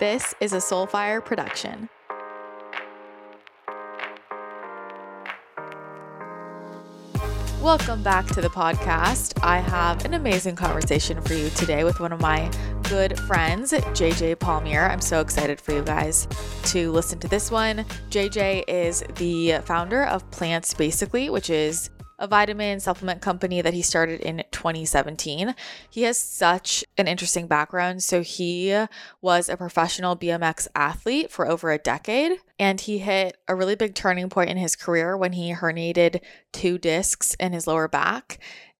This is a Soulfire production. Welcome back to the podcast. I have an amazing conversation for you today with one of my good friends, JJ Palmere. I'm so excited for you guys to listen to this one. JJ is the founder of Plants Basically, which is a vitamin supplement company that he started in 2017. He has such an interesting background. So, he was a professional BMX athlete for over a decade, and he hit a really big turning point in his career when he herniated two discs in his lower back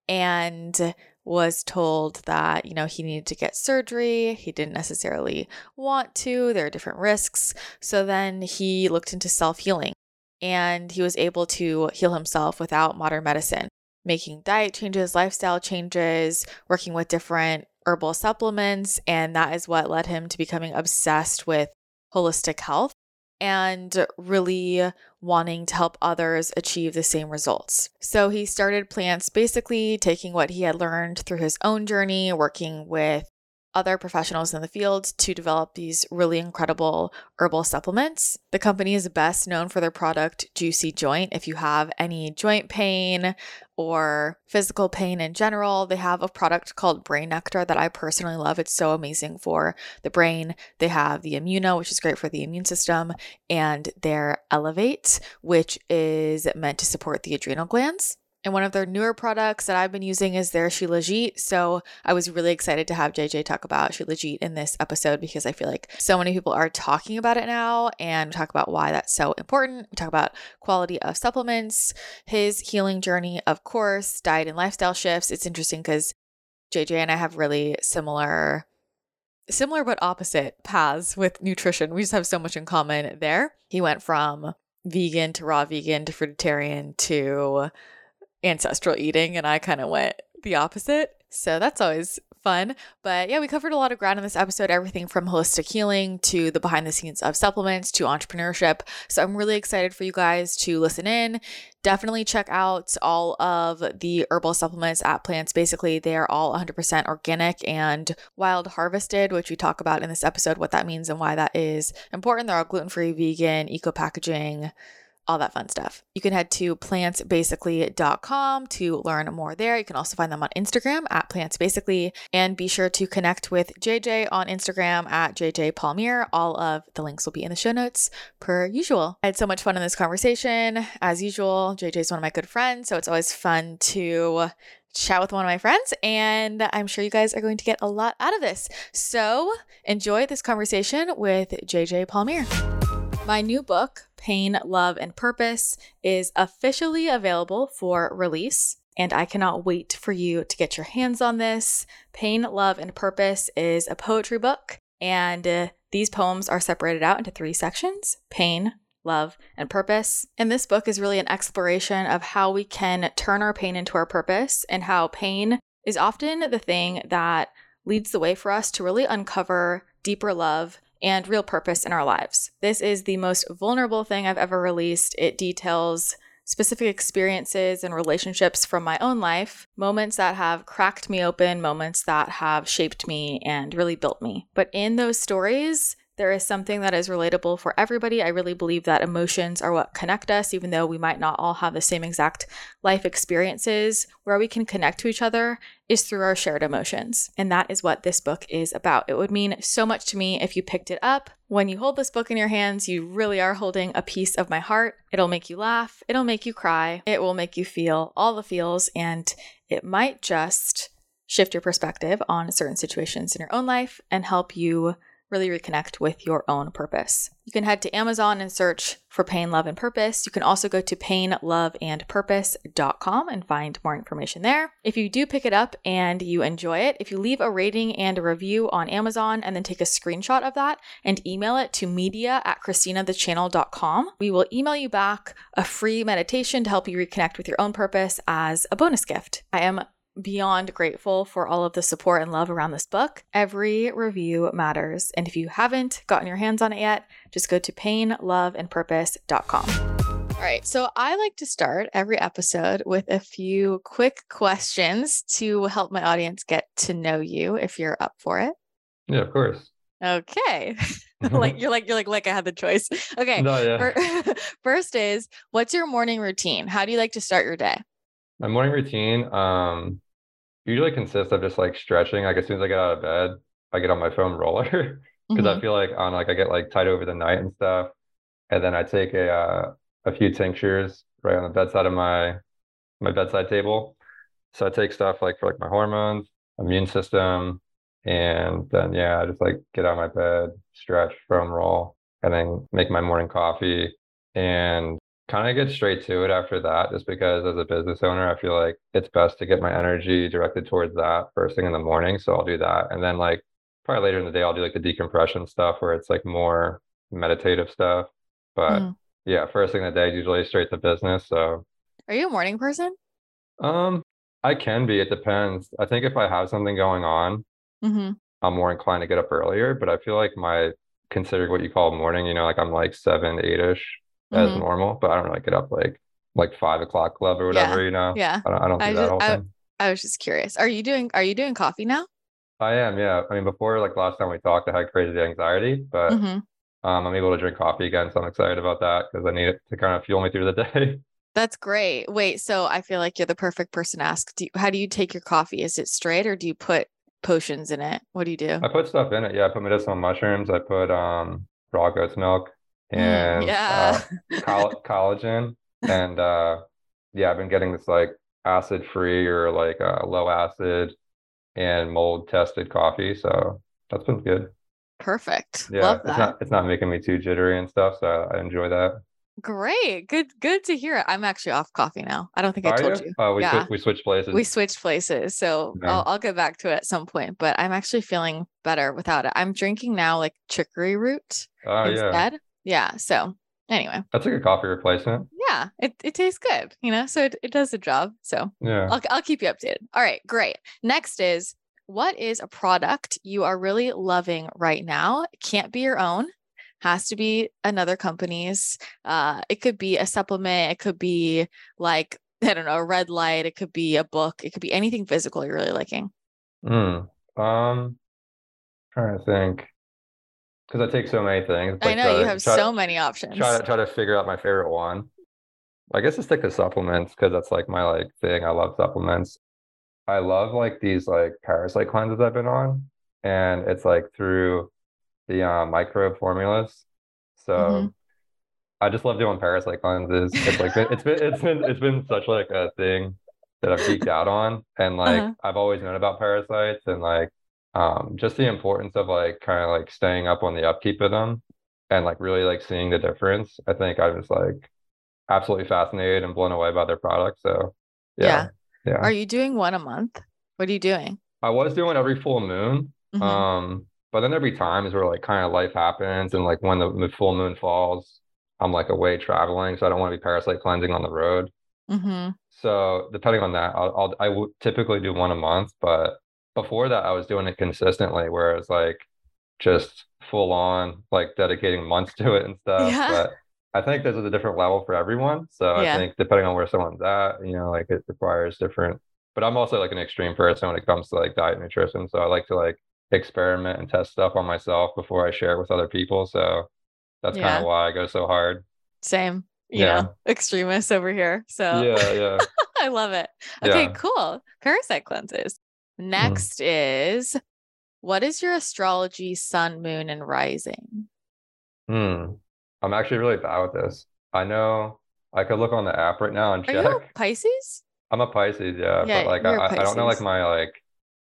and was told that, you know, he needed to get surgery. He didn't necessarily want to, there are different risks. So then he looked into self healing and he was able to heal himself without modern medicine, making diet changes, lifestyle changes, working with different herbal supplements. And that is what led him to becoming obsessed with holistic health and really wanting to help others achieve the same results. So he started plants basically taking what he had learned through his own journey, working with other professionals in the field to develop these really incredible herbal supplements. The company is best known for their product Juicy Joint. If you have any joint pain or physical pain in general, they have a product called Brain Nectar that I personally love. It's so amazing for the brain. They have the Immuno, which is great for the immune system, and their Elevate, which is meant to support the adrenal glands. And one of their newer products that I've been using is their Shilajit. So I was really excited to have JJ talk about Shilajit in this episode because I feel like so many people are talking about it now and talk about why that's so important. We talk about quality of supplements, his healing journey, of course, diet and lifestyle shifts. It's interesting because JJ and I have really similar similar but opposite paths with nutrition. We just have so much in common there. He went from vegan to raw vegan to fruitarian to ancestral eating and I kind of went the opposite. So that's always fun. But yeah, we covered a lot of ground in this episode everything from holistic healing to the behind the scenes of supplements to entrepreneurship. So I'm really excited for you guys to listen in. Definitely check out all of the herbal supplements at Plants. Basically, they are all 100% organic and wild harvested, which we talk about in this episode, what that means and why that is important. They're all gluten free, vegan, eco packaging all that fun stuff. You can head to plantsbasically.com to learn more there. You can also find them on Instagram at plantsbasically and be sure to connect with JJ on Instagram at JJ Palmere. All of the links will be in the show notes per usual. I had so much fun in this conversation. As usual, JJ is one of my good friends, so it's always fun to chat with one of my friends, and I'm sure you guys are going to get a lot out of this. So enjoy this conversation with JJ Palmere. My new book, Pain, Love, and Purpose, is officially available for release, and I cannot wait for you to get your hands on this. Pain, Love, and Purpose is a poetry book, and uh, these poems are separated out into three sections pain, love, and purpose. And this book is really an exploration of how we can turn our pain into our purpose and how pain is often the thing that leads the way for us to really uncover deeper love and real purpose in our lives. This is the most vulnerable thing I've ever released. It details specific experiences and relationships from my own life, moments that have cracked me open, moments that have shaped me and really built me. But in those stories, there is something that is relatable for everybody. I really believe that emotions are what connect us, even though we might not all have the same exact life experiences. Where we can connect to each other is through our shared emotions. And that is what this book is about. It would mean so much to me if you picked it up. When you hold this book in your hands, you really are holding a piece of my heart. It'll make you laugh, it'll make you cry, it will make you feel all the feels, and it might just shift your perspective on certain situations in your own life and help you really reconnect with your own purpose. You can head to Amazon and search for Pain, Love, and Purpose. You can also go to painloveandpurpose.com and find more information there. If you do pick it up and you enjoy it, if you leave a rating and a review on Amazon and then take a screenshot of that and email it to media at christinathechannel.com, we will email you back a free meditation to help you reconnect with your own purpose as a bonus gift. I am beyond grateful for all of the support and love around this book. Every review matters. And if you haven't gotten your hands on it yet, just go to painloveandpurpose.com. All right, so I like to start every episode with a few quick questions to help my audience get to know you if you're up for it. Yeah, of course. Okay. like you're like you're like like I had the choice. Okay. No, yeah. First is what's your morning routine? How do you like to start your day? My morning routine um usually consists of just like stretching. Like as soon as I get out of bed, I get on my foam roller because I Mhm. feel like on like I get like tight over the night and stuff. And then I take a uh, a few tinctures right on the bedside of my my bedside table. So I take stuff like for like my hormones, immune system, and then yeah, I just like get out of my bed, stretch, foam roll, and then make my morning coffee and kind of get straight to it after that, just because as a business owner, I feel like it's best to get my energy directed towards that first thing in the morning. So I'll do that. And then like probably later in the day, I'll do like the decompression stuff where it's like more meditative stuff. But Mhm. yeah, first thing of the day, usually straight to business. So Are you a morning person? um, I can be. It depends. I think if I have something going on, hmm I'm more inclined to get up earlier. But I feel like my considering what you call morning, you know, like I'm like seven, eight-ish as hmm normal, but I don't really get up like like five o'clock club or whatever, you know. Yeah. I don't, I don't do I that just I, often. I was just curious. Are you doing are you doing coffee now? I am, yeah. I mean, before like last time we talked, I had crazy anxiety, but hmm um, I'm able to drink coffee again, so I'm excited about that because I need it to kind of fuel me through the day. That's great. Wait, so I feel like you're the perfect person to ask. Do you, how do you take your coffee? Is it straight or do you put potions in it? What do you do? I put stuff in it. Yeah, I put medicinal mushrooms. I put um raw goat's milk and yeah. uh, coll collagen, and uh, yeah, I've been getting this like acid free or like uh, low acid and mold tested coffee, so that's been good. Perfect. Yeah, Love it's that. not it's not making me too jittery and stuff, so I enjoy that. Great. Good good to hear. it. I'm actually off coffee now. I don't think I told you? you. Oh, we Yeah. swi- we switched places. We switched places. So Yeah. I'll I'll get back to it at some point, but I'm actually feeling better without it. I'm drinking now like chicory root Oh instead. Yeah. So anyway, that's like a good coffee replacement. yeah, it, it tastes good, you know, so it, it does the job. So Yeah. I'll, I'll keep you updated. All right, great. Next is what is a product you are really loving right now? It can't be your own, has to be another company's. Uh, it could be a supplement, it could be like, I don't know, a red light, it could be a book, it could be anything physical you're really liking. Mm. Um, trying to think because I take so many things. I know you to have so many options. try to try to figure out my favorite one. I guess I stick to supplements because that's like my like thing. I love supplements. I love like these like parasite cleanses I've been on, and it's like through the uh, microbe formulas. So Mhm. I just love doing parasite cleanses. It's like been, it's been it's been it's been such like a thing that I've geeked out on, and like Uh-huh. I've always known about parasites and like um just the importance of like kind of like staying up on the upkeep of them and like really like seeing the difference. I think I was like absolutely fascinated and blown away by their product. So yeah, yeah. Are you doing one a month? What are you doing? I was doing every full moon. Mhm. Um, but then there'd be times where like kind of life happens and like when the full moon falls, I'm like away traveling, so I don't want to be parasite cleansing on the road. Mhm. So depending on that, I'll, I'll I would typically do one a month, but before that I was doing it consistently, where it's like just full on like dedicating months to it and stuff. Yeah. But I think there's a different level for everyone. So I think depending on where someone's at, you know, like it requires different. But I'm also like an extreme person when it comes to like diet and nutrition. So I like to like experiment and test stuff on myself before I share it with other people. So that's kind of why I go so hard. Same, you Yeah. know, extremist over here. So Yeah, yeah. I love it. Okay, Yeah. Cool. Parasite cleanses. Next is what is your astrology sun, moon, and rising? Hmm. I'm actually really bad with this. I know I could look on the app right now and Are you a check. Pisces? I'm a Pisces, yeah, Yeah, but like I, I don't know like my like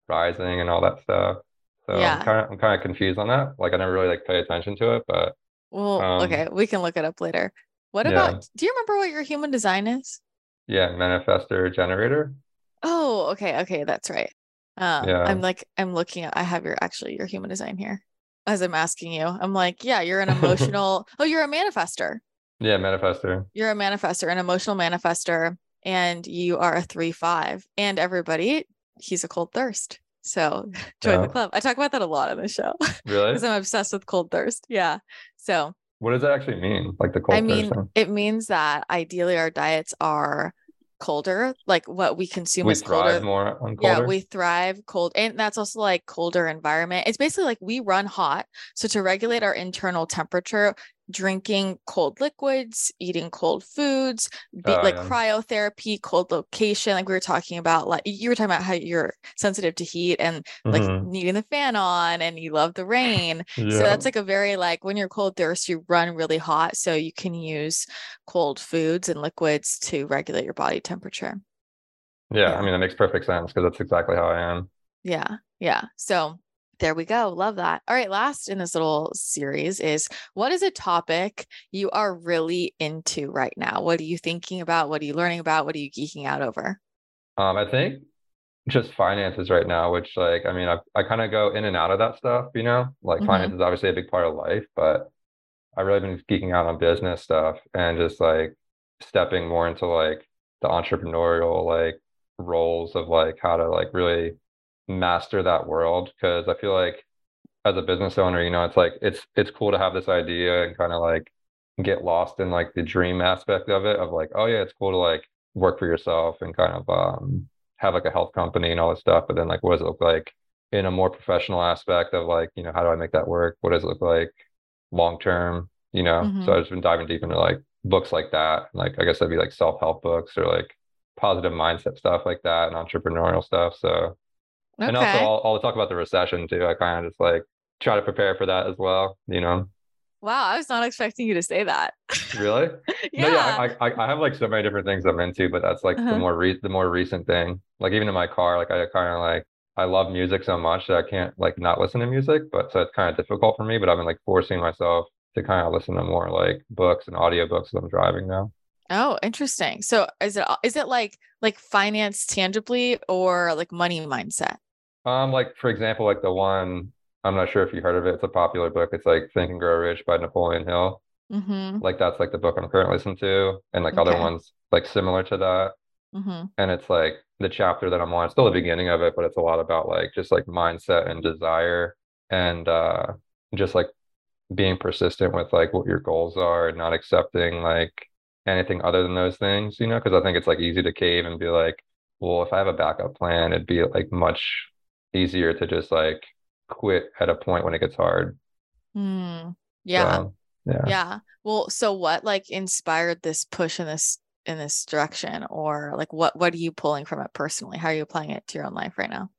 rising and all that stuff. So Yeah. I'm kind of I'm kind of confused on that. Like I never really like pay attention to it, but Well, Um, okay, we can look it up later. What yeah. about, do you remember what your human design is? yeah, manifestor generator. Oh, okay, okay, that's right. Um, Yeah. I'm like, I'm looking at, I have your actually your human design here as I'm asking you. I'm like, yeah, you're an emotional, oh, you're a manifester. Yeah, manifestor. You're a manifester, an emotional manifester, and you are a three five. And everybody, he's a cold thirst. So join the club. I talk about that a lot on the show Really? because I'm obsessed with cold thirst. Yeah. So What does that actually mean? Like the cold I mean, person? it means that ideally our diets are colder, like what we consume We is thrive colder. more on Yeah, we thrive cold, and that's also like colder environment. It's basically like we run hot. So to regulate our internal temperature, drinking cold liquids, eating cold foods, be Oh, like yeah. cryotherapy, cold location, like we were talking about, like you were talking about how you're sensitive to heat and like Mhm. needing the fan on and you love the rain. So that's like a very like when you're cold thirst, you run really hot. So you can use cold foods and liquids to regulate your body temperature. Yeah, Yeah. I mean, that makes perfect sense because that's exactly how I am. Yeah. Yeah. So there we go. Love that. All right. Last in this little series is what is a topic you are really into right now? What are you thinking about? What are you learning about? What are you geeking out over? Um, I think just finances right now, which like, I mean, I, I kind of go in and out of that stuff, you know, like Mhm. finance is obviously a big part of life, but I've really been geeking out on business stuff and just like stepping more into like the entrepreneurial like roles of like how to like really master that world. Cause I feel like as a business owner, you know, it's like it's it's cool to have this idea and kind of like get lost in like the dream aspect of it of like, oh yeah, it's cool to like work for yourself and kind of um have like a health company and all this stuff. But then like what does it look like in a more professional aspect of like, you know, how do I make that work? What does it look like long term? You know? Mhm. So I've just been diving deep into like books like that. Like I guess that'd be like self-help books or like positive mindset stuff like that and entrepreneurial stuff. So and also Okay. I'll, I'll talk about the recession too. I kind of just like try to prepare for that as well, you know? Wow. I was not expecting you to say that. Really? No, yeah. yeah, I, I I have like so many different things I'm into, but that's like Uh-huh. the more re the more recent thing. Like even in my car, like I kind of like I love music so much that I can't like not listen to music, but so it's kind of difficult for me, but I've been like forcing myself to kind of listen to more like books and audiobooks as I'm driving now. Oh, interesting. So is it is it like like finance tangibly or like money mindset? Um, like for example, like the one I'm not sure if you heard of it. It's a popular book. It's like Think and Grow Rich by Napoleon Hill. Mm-hmm. Like that's like the book I'm currently listening to, and like other ones like similar to that. Mm-hmm. And it's like the chapter that I'm on, it's still the beginning of it, but it's a lot about like just like mindset and desire and uh just like being persistent with like what your goals are and not accepting like anything other than those things, you know, because I think it's like easy to cave and be like, well, if I have a backup plan, it'd be like much easier to just like quit at a point when it gets hard. Mm. Yeah. So, yeah. Yeah. Well, so what like inspired this push in this in this direction or like what what are you pulling from it personally? How are you applying it to your own life right now?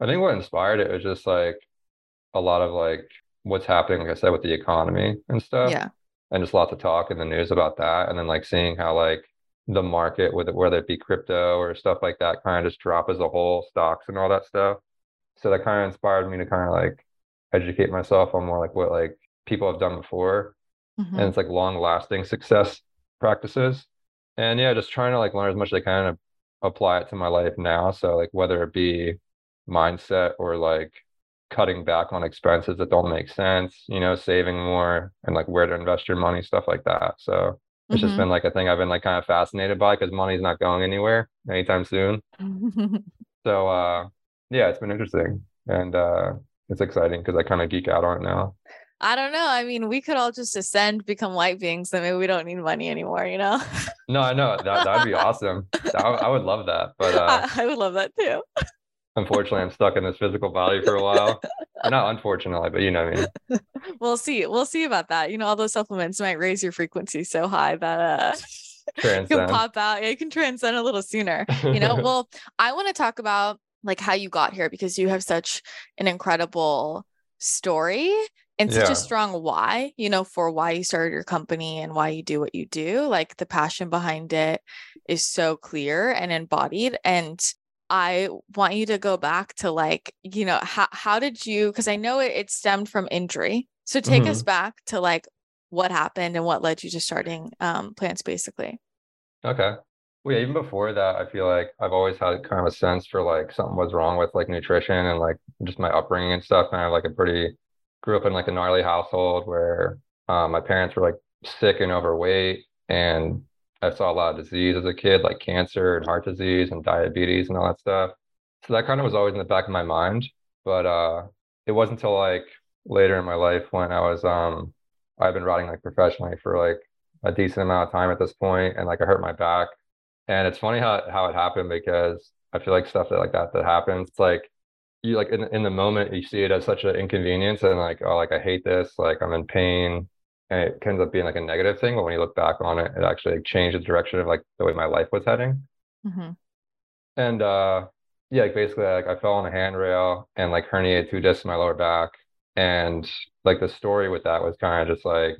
I think what inspired it was just like a lot of like what's happening, like I said, with the economy and stuff. Yeah. and just lots of talk in the news about that. And then like seeing how like the market, whether whether it be crypto or stuff like that, kind of just drop as a whole, stocks and all that stuff. So that kind of inspired me to kind of like educate myself on more like what like people have done before. Mhm. And it's like long lasting success practices. And yeah, just trying to like learn as much as I can and apply it to my life now. So like whether it be mindset or like cutting back on expenses that don't make sense, you know, saving more and like where to invest your money, stuff like that. So it's just Mhm. been like a thing I've been like kind of fascinated by because money's not going anywhere anytime soon. So uh yeah, it's been interesting and uh it's exciting because I kind of geek out on it now. I don't know. I mean, we could all just ascend, become light beings, then maybe we don't need money anymore, you know? No, I know that that'd be awesome. I, I would love that, but uh I, I would love that too. unfortunately, I'm stuck in this physical body for a while. Not unfortunately, but you know what I mean. We'll see. We'll see about that. You know, all those supplements might raise your frequency so high that uh you can pop out. Yeah, you can transcend a little sooner. You know, well, I want to talk about like how you got here because you have such an incredible story and such Yeah. a strong why, you know, for why you started your company and why you do what you do. Like the passion behind it is so clear and embodied. And I want you to go back to like, you know, how how did you because I know it, it stemmed from injury. So take us back to like what happened and what led you to starting um plants basically. Okay. Well, yeah, even before that, I feel like I've always had kind of a sense for like something was wrong with like nutrition and like just my upbringing and stuff. Kind of like a pretty grew up in like a gnarly household where um, my parents were like sick and overweight, and I saw a lot of disease as a kid, like cancer and heart disease and diabetes and all that stuff. So that kind of was always in the back of my mind. But uh, it wasn't until like later in my life when I was um, I've been riding like professionally for like a decent amount of time at this point, and like I hurt my back And it's funny how how it happened because I feel like stuff that like that that happens, it's like you like in in the moment you see it as such an inconvenience and like oh like I hate this, like I'm in pain, and it ends up being like a negative thing. But when you look back on it, it actually like, changed the direction of like the way my life was heading. Mm-hmm. And uh yeah, like basically like I fell on a handrail and like herniated two discs in my lower back. And like the story with that was kind of just like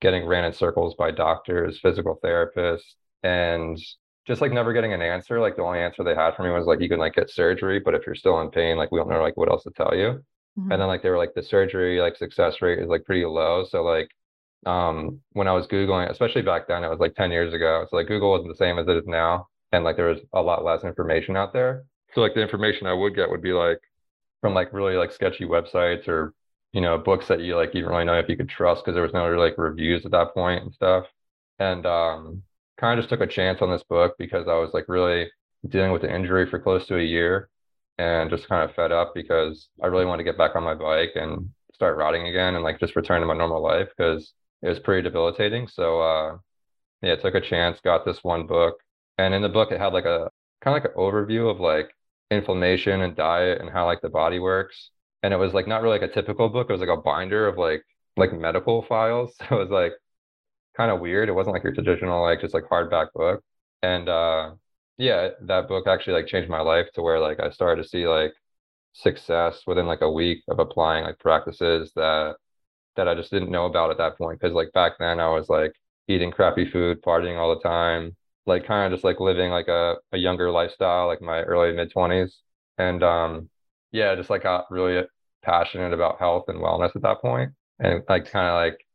getting ran in circles by doctors, physical therapists, and just like never getting an answer. Like the only answer they had for me was like you can like get surgery, but if you're still in pain, like we don't know like what else to tell you. Mm-hmm. And then like they were like the surgery like success rate is like pretty low. So like um when I was Googling, especially back then, it was like 10 years ago. So like Google wasn't the same as it is now. And like there was a lot less information out there. So like the information I would get would be like from like really like sketchy websites or you know books that you like you didn't really know if you could trust because there was no like reviews at that point and stuff. And um kind of just took a chance on this book because I was like really dealing with the injury for close to a year and just kind of fed up because I really wanted to get back on my bike and start riding again and like just return to my normal life because it was pretty debilitating. So uh yeah, took a chance, got this one book. And in the book it had like a kind of like an overview of like inflammation and diet and how like the body works. And it was like not really like a typical book. It was like a binder of like like medical files. So it was like kind of weird. It wasn't like your traditional like just like hardback book. And uh yeah, that book actually like changed my life to where like I started to see like success within like a week of applying like practices that that I just didn't know about at that point. Cause like back then I was like eating crappy food, partying all the time, like kind of just like living like a, a younger lifestyle, like my early mid twenties. And um yeah, just like got really passionate about health and wellness at that point and like kind of like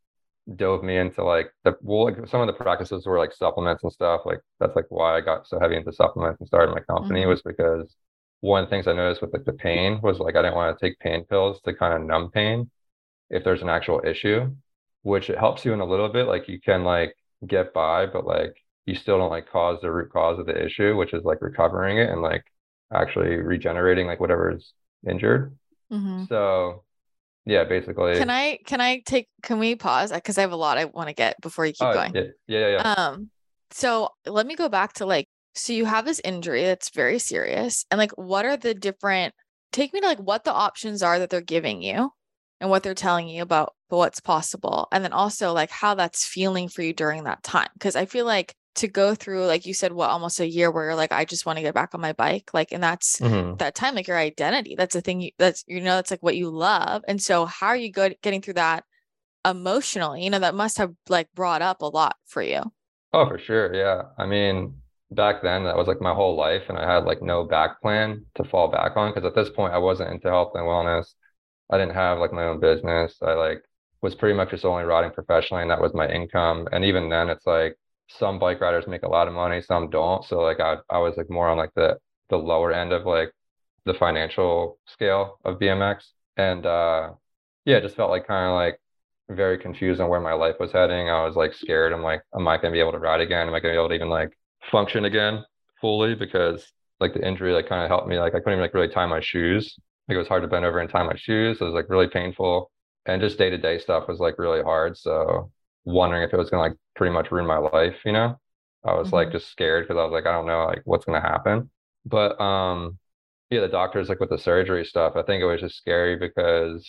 dove me into like the well like some of the practices were like supplements and stuff like that's like why i got so heavy into supplements and started my company mm-hmm. was because one of the things i noticed with like the pain was like i didn't want to take pain pills to kind of numb pain if there's an actual issue which it helps you in a little bit like you can like get by but like you still don't like cause the root cause of the issue which is like recovering it and like actually regenerating like whatever is injured mm-hmm. so yeah, basically. Can I can I take can we pause because I have a lot I want to get before you keep oh, going. Yeah, yeah, yeah. Um so let me go back to like so you have this injury that's very serious and like what are the different take me to like what the options are that they're giving you and what they're telling you about what's possible and then also like how that's feeling for you during that time because I feel like to go through like you said what almost a year where you're like i just want to get back on my bike like and that's mm-hmm. that time like your identity that's the thing you, that's you know that's like what you love and so how are you good getting through that emotionally you know that must have like brought up a lot for you oh for sure yeah i mean back then that was like my whole life and i had like no back plan to fall back on because at this point i wasn't into health and wellness i didn't have like my own business i like was pretty much just only riding professionally and that was my income and even then it's like some bike riders make a lot of money, some don't. So like I I was like more on like the the lower end of like the financial scale of BMX. And uh yeah, it just felt like kind of like very confused on where my life was heading. I was like scared. I'm like, am I gonna be able to ride again? Am I gonna be able to even like function again fully? Because like the injury like kind of helped me. Like I couldn't even like really tie my shoes. Like it was hard to bend over and tie my shoes. it was like really painful. And just day to day stuff was like really hard. So wondering if it was gonna like pretty much ruin my life, you know? I was mm-hmm. like just scared because I was like, I don't know like what's gonna happen. But um yeah, the doctors like with the surgery stuff, I think it was just scary because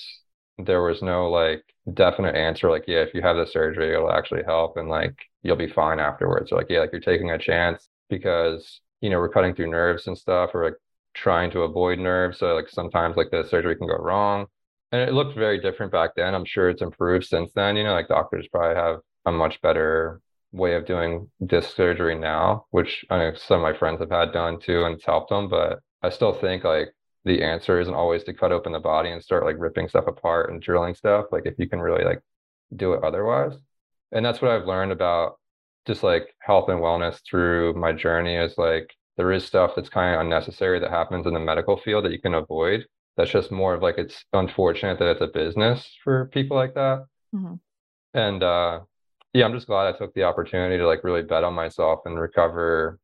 there was no like definite answer like, yeah, if you have the surgery, it'll actually help and like you'll be fine afterwards. Or like, yeah, like you're taking a chance because, you know, we're cutting through nerves and stuff or like trying to avoid nerves. So like sometimes like the surgery can go wrong and it looked very different back then. I'm sure it's improved since then. You know, like doctors probably have a much better way of doing disc surgery now, which I know some of my friends have had done too, and it's helped them. But I still think like the answer isn't always to cut open the body and start like ripping stuff apart and drilling stuff. Like if you can really like do it otherwise. And that's what I've learned about just like health and wellness through my journey is like there is stuff that's kind of unnecessary that happens in the medical field that you can avoid that's just more of like it's unfortunate that it's a business for people like that. Mm-hmm. And uh, yeah, I'm just glad I took the opportunity to like really bet on myself and recover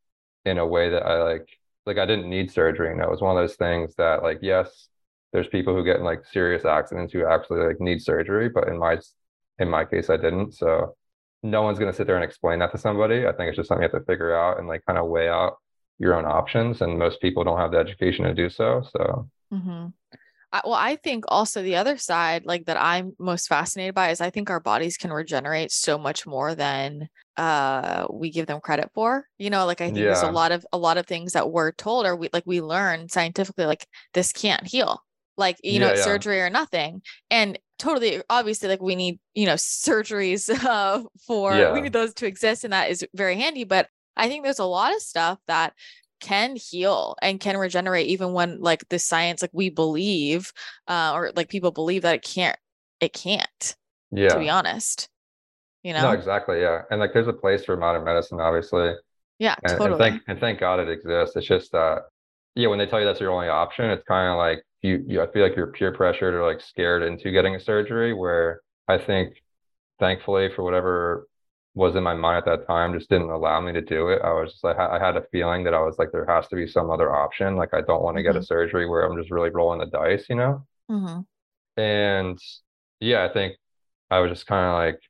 in a way that I like. Like I didn't need surgery. And that was one of those things that like yes, there's people who get in like serious accidents who actually like need surgery, but in my in my case, I didn't. So no one's going to sit there and explain that to somebody. I think it's just something you have to figure out and like kind of weigh out your own options. And most people don't have the education to do so. So, mm-hmm. I, well, I think also the other side, like that I'm most fascinated by, is I think our bodies can regenerate so much more than uh we give them credit for. You know, like I think yeah. there's a lot of a lot of things that we're told or we like we learn scientifically, like this can't heal like you know yeah. surgery or nothing and totally obviously like we need you know surgeries uh, for yeah. we need those to exist and that is very handy but i think there's a lot of stuff that can heal and can regenerate even when like the science like we believe uh, or like people believe that it can't it can't yeah to be honest you know no exactly yeah and like there's a place for modern medicine obviously yeah and, totally. and thank and thank god it exists it's just that yeah when they tell you that's your only option it's kind of like you, you I feel like you're peer pressured or like scared into getting a surgery where I think thankfully for whatever was in my mind at that time just didn't allow me to do it. I was just like I had a feeling that I was like there has to be some other option. Like I don't want to mm-hmm. get a surgery where I'm just really rolling the dice, you know? Mm-hmm. And yeah, I think I was just kind of like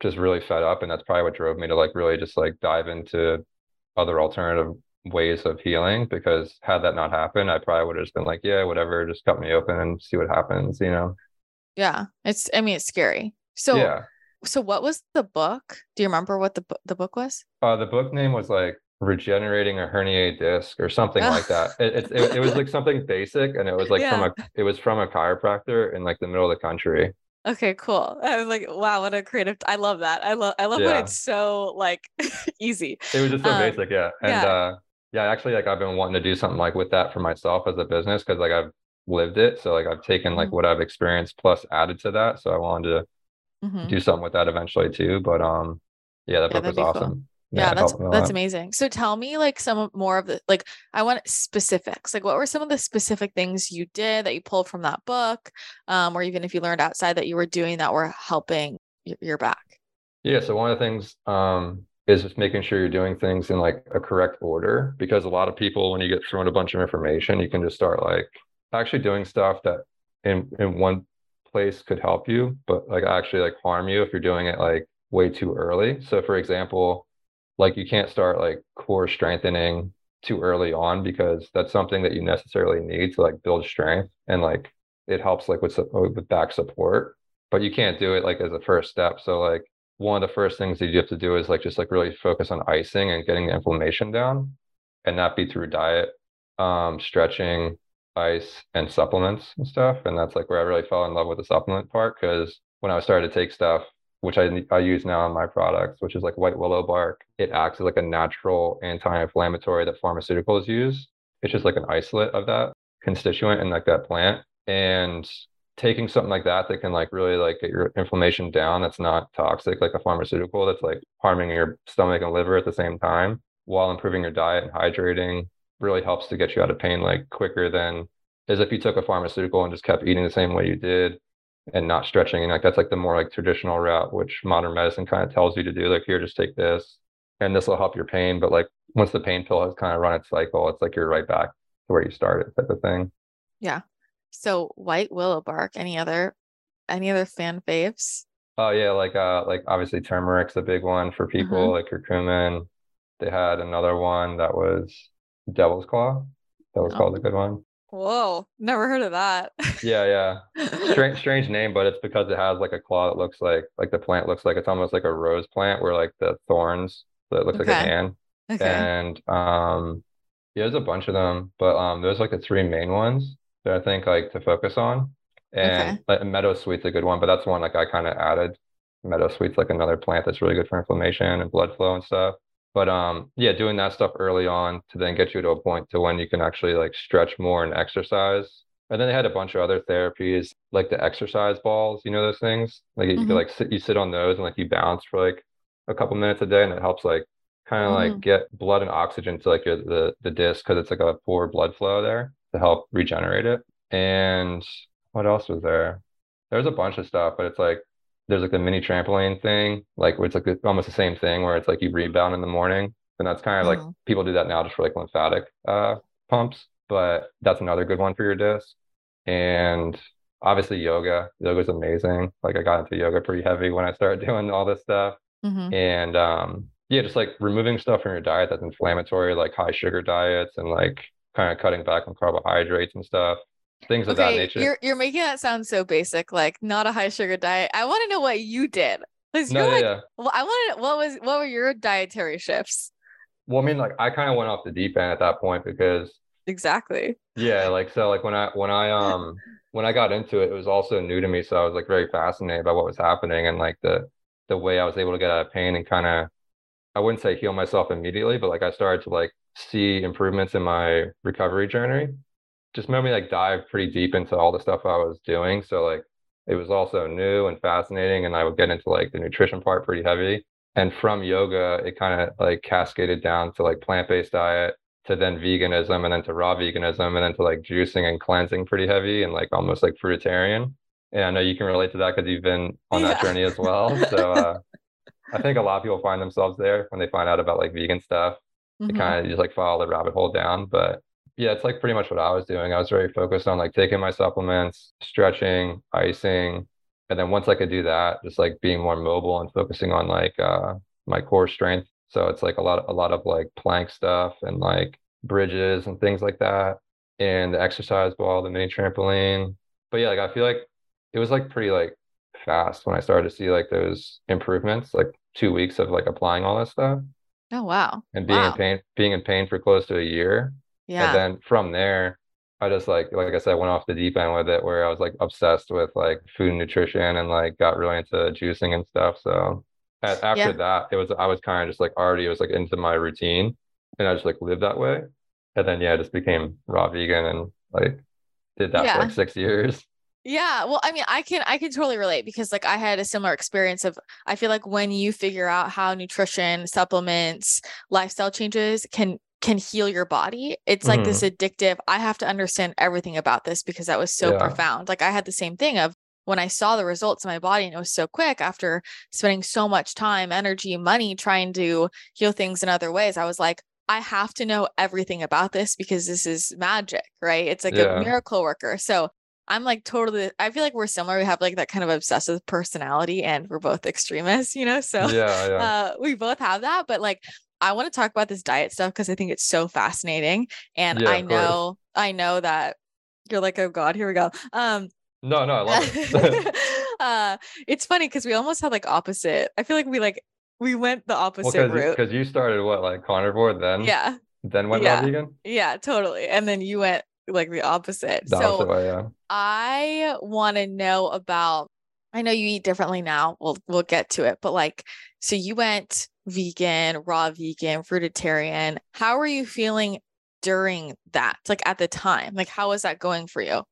just really fed up and that's probably what drove me to like really just like dive into other alternative ways of healing because had that not happened, I probably would have just been like, yeah, whatever, just cut me open and see what happens, you know? Yeah. It's, I mean, it's scary. So, yeah. So what was the book? Do you remember what the, the book was? Uh, the book name was like regenerating a herniated disc or something like that. It, it, it, it, was like something basic and it was like yeah. from a, it was from a chiropractor in like the middle of the country. Okay, cool. I was like, wow, what a creative. I love that. I love, I love yeah. when it's so like easy. It was just so um, basic. Yeah. And, yeah. uh, yeah, actually, like I've been wanting to do something like with that for myself as a business because like I've lived it. So like I've taken like mm-hmm. what I've experienced plus added to that. So I wanted to mm-hmm. do something with that eventually too. But um, yeah, that yeah, book was awesome. Cool. Yeah, yeah that's that's amazing. So tell me like some more of the like I want specifics. Like what were some of the specific things you did that you pulled from that book, um, or even if you learned outside that you were doing that were helping your back? Yeah. So one of the things um is just making sure you're doing things in like a correct order because a lot of people when you get thrown a bunch of information you can just start like actually doing stuff that in in one place could help you but like actually like harm you if you're doing it like way too early. So for example like you can't start like core strengthening too early on because that's something that you necessarily need to like build strength and like it helps like with with back support but you can't do it like as a first step. So like one of the first things that you have to do is like just like really focus on icing and getting the inflammation down and that be through diet um stretching ice and supplements and stuff and that's like where i really fell in love with the supplement part because when i started to take stuff which I, I use now in my products which is like white willow bark it acts as like a natural anti-inflammatory that pharmaceuticals use. It's just like an isolate of that constituent in like that plant and taking something like that that can like really like get your inflammation down that's not toxic like a pharmaceutical that's like harming your stomach and liver at the same time while improving your diet and hydrating really helps to get you out of pain like quicker than as if you took a pharmaceutical and just kept eating the same way you did and not stretching and like that's like the more like traditional route which modern medicine kind of tells you to do like here just take this and this will help your pain but like once the pain pill has kind of run its cycle it's like you're right back to where you started type of thing yeah so white willow bark. Any other any other fan faves? Oh yeah, like uh like obviously turmeric's a big one for people, mm-hmm. like curcumin. They had another one that was devil's claw. Devil's oh. claw is a good one. Whoa, never heard of that. yeah, yeah. Strange strange name, but it's because it has like a claw that looks like like the plant looks like it's almost like a rose plant where like the thorns that looks okay. like a hand. Okay. And um yeah, there's a bunch of them, but um there's like the three main ones that I think like to focus on. And okay. like meadow sweet's a good one, but that's one like I kind of added. Meadow sweet's like another plant that's really good for inflammation and blood flow and stuff. But um, yeah, doing that stuff early on to then get you to a point to when you can actually like stretch more and exercise. And then they had a bunch of other therapies like the exercise balls, you know those things? Like you mm-hmm. could like sit you sit on those and like you bounce for like a couple minutes a day and it helps like kind of mm-hmm. like get blood and oxygen to like your, the the disc because it's like a poor blood flow there to help regenerate it. And what else was there? There's a bunch of stuff, but it's like there's like a mini trampoline thing, like where it's like almost the same thing where it's like you rebound in the morning. And that's kind of mm-hmm. like people do that now just for like lymphatic uh, pumps, but that's another good one for your disc. And obviously yoga. Yoga is amazing. Like I got into yoga pretty heavy when I started doing all this stuff. Mhm. And um, yeah, just like removing stuff from your diet that's inflammatory, like high sugar diets and like kind of cutting back on carbohydrates and stuff, things of that Okay, nature. you're you're making that sound so basic, like not a high sugar diet. I want to know what you did. Because No, yeah, like, yeah. well, I wanted what was what were your dietary shifts? Well, I mean, like I kind of went off the deep end at that point because Exactly. yeah, like so like when I when I um when I got into it, it was also new to me. So I was like very fascinated by what was happening and like the the way I was able to get out of pain and kind of I wouldn't say heal myself immediately, but like I started to like see improvements in my recovery journey. Just made me like dive pretty deep into all the stuff I was doing. So like it was also new and fascinating, and I would get into like the nutrition part pretty heavy. And from yoga, it kind of like cascaded down to like plant-based diet, to then veganism, and then to raw veganism, and then to like juicing and cleansing pretty heavy, and like almost like fruitarian. And I know you can relate to that because you've been on that Yeah. journey as well. So uh, I think a lot of people find themselves there when they find out about like vegan stuff. They Mhm. kind of just like follow the rabbit hole down. But yeah, it's like pretty much what I was doing. I was very focused on like taking my supplements, stretching, icing, and then once I could do that, just like being more mobile and focusing on like uh my core strength. So it's like a lot a lot of like plank stuff and like bridges and things like that, and the exercise ball, the mini trampoline. But yeah, like I feel like it was like pretty like fast when I started to see like those improvements, like two weeks of like applying all this stuff Oh wow. and being in pain, being in pain for close to a year. And then from there, I just like like I said, went off the deep end with it where I was like obsessed with like food and nutrition and like got really into juicing and stuff. So a- after Yeah. that, it was I was kind of just like already it was like into my routine and I just like lived that way. And then yeah, I just became raw vegan and like did that for like six years. Yeah, well, I mean, I can I can totally relate because like I had a similar experience of I feel like when you figure out how nutrition, supplements, lifestyle changes can can heal your body, it's like this addictive. I have to understand everything about this because that was so Yeah. profound. Like I had the same thing of when I saw the results in my body and it was so quick after spending so much time, energy, money trying to heal things in other ways, I was like, I have to know everything about this because this is magic, right? It's like Yeah. a miracle worker. So I'm like totally, I feel like we're similar. We have like that kind of obsessive personality and we're both extremists, you know? So Yeah, yeah. uh, we both have that. But like, I want to talk about this diet stuff because I think it's so fascinating. And Yeah, I know, I know that you're like, oh God, here we go. Um, No, no, I love it. uh, it's funny because we almost had like opposite. I feel like we like, we went the Well, opposite because route. because you started what like carnivore, then Yeah. then went Yeah. vegan. Yeah, totally. And then you went like the opposite. The so opposite way, yeah. I want to know about I know you eat differently now. We'll we'll get to it. But like so you went vegan, raw vegan, fruitarian. How are you feeling during that? Like at the time? Like how was that going for you?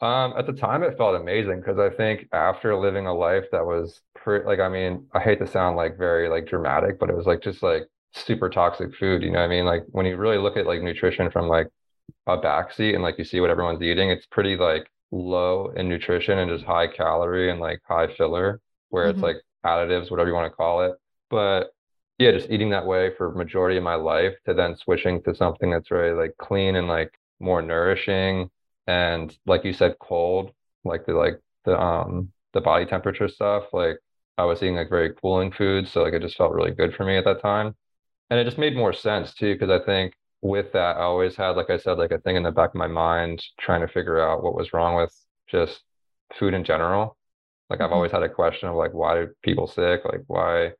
Um, at the time, it felt amazing because I think after living a life that was pretty, like, I mean, I hate to sound like very like dramatic, but it was like just like super toxic food. You know what I mean? Like when you really look at like nutrition from like a backseat and like you see what everyone's eating, it's pretty like low in nutrition and just high calorie and like high filler, where it's Mhm. like additives, whatever you want to call it. But yeah, just eating that way for majority of my life to then switching to something that's very like clean and like more nourishing and like you said, cold, like the like the um the body temperature stuff. Like I was eating like very cooling foods, so like it just felt really good for me at that time. And it just made more sense too, because I think with that, I always had, like I said, like a thing in the back of my mind trying to figure out what was wrong with just food in general. Like I've Mhm. always had a question of like why do people sick? Like why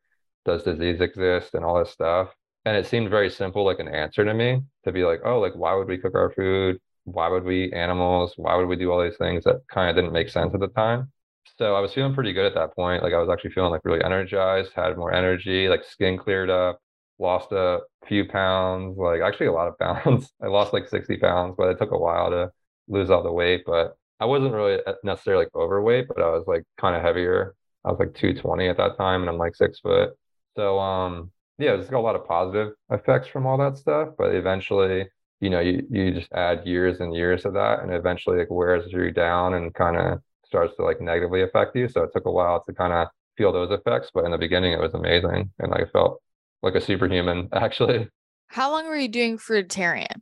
does disease exist and all this stuff? And it seemed very simple, like an answer to me to be like, oh, like why would we cook our food? Why would we eat animals? Why would we do all these things that kind of didn't make sense at the time? So I was feeling pretty good at that point. Like I was actually feeling like really energized, had more energy, like skin cleared up, lost a few pounds, like actually a lot of pounds. I lost like 60 pounds, but it took a while to lose all the weight. But I wasn't really uh, necessarily like overweight, but I was like kind of heavier. I was like 220 at that time, and I'm like six foot. So um yeah, it's got a lot of positive effects from all that stuff, but eventually, you know, you you just add years and years of that, and eventually like wears you down and kind of starts to like negatively affect you. So it took a while to kind of feel those effects, but in the beginning it was amazing, and I felt like a superhuman actually. How long were you doing fruitarian?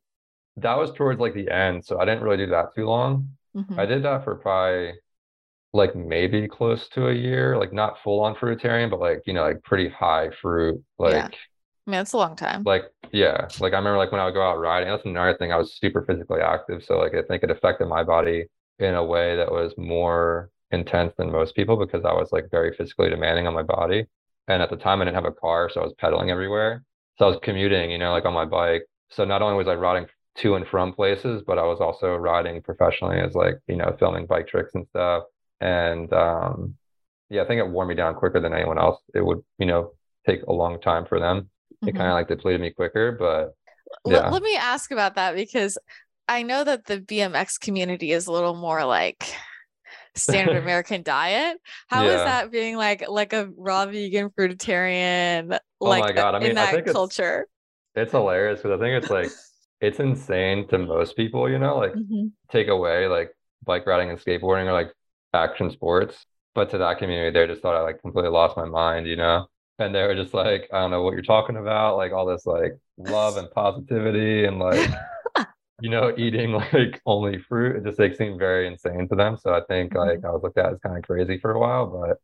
That was towards like the end, so I didn't really do that too long. Mhm. I did that for probably like maybe close to a year, like not full on fruitarian, but like, you know, like pretty high fruit. Like, yeah. I mean, it's a long time. Like, yeah. Like, I remember like when I would go out riding, that's another thing. I was super physically active. So, like, I think it affected my body in a way that was more intense than most people because I was like very physically demanding on my body. And at the time, I didn't have a car. So I was pedaling everywhere. So I was commuting, you know, like on my bike. So not only was I riding to and from places, but I was also riding professionally as like, you know, filming bike tricks and stuff. And um, yeah, I think it wore me down quicker than anyone else. It would, you know, take a long time for them. It mm-hmm. kind of like depleted me quicker, but yeah. Let, let me ask about that because I know that the BMX community is a little more like standard American diet. How yeah. is that being like like a raw vegan fruitarian like oh my God. I mean, in that culture? It's, it's hilarious because I think it's like it's insane to most people, you know, like mm-hmm. take away like bike riding and skateboarding or like action sports. But to that community, they just thought I like completely lost my mind, you know? And they were just like, I don't know what you're talking about, like all this like love and positivity and like you know, eating like only fruit. It just like seemed very insane to them. So I think mm-hmm. like I was looked at as kind of crazy for a while, but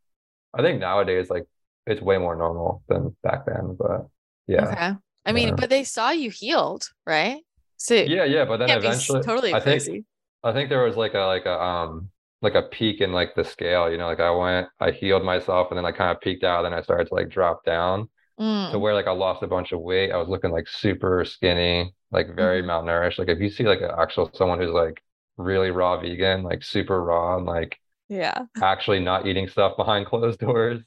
I think nowadays like it's way more normal than back then. But yeah. Okay. I mean, yeah. but they saw you healed, right? So yeah, yeah. But then eventually, totally I crazy. think I think there was like a like a um like a peak in like the scale. You know, like I went, I healed myself, and then I kind of peaked out, and I started to like drop down mm. to where like I lost a bunch of weight. I was looking like super skinny, like very mm. malnourished. Like if you see like an actual someone who's like really raw vegan, like super raw, and like yeah, actually not eating stuff behind closed doors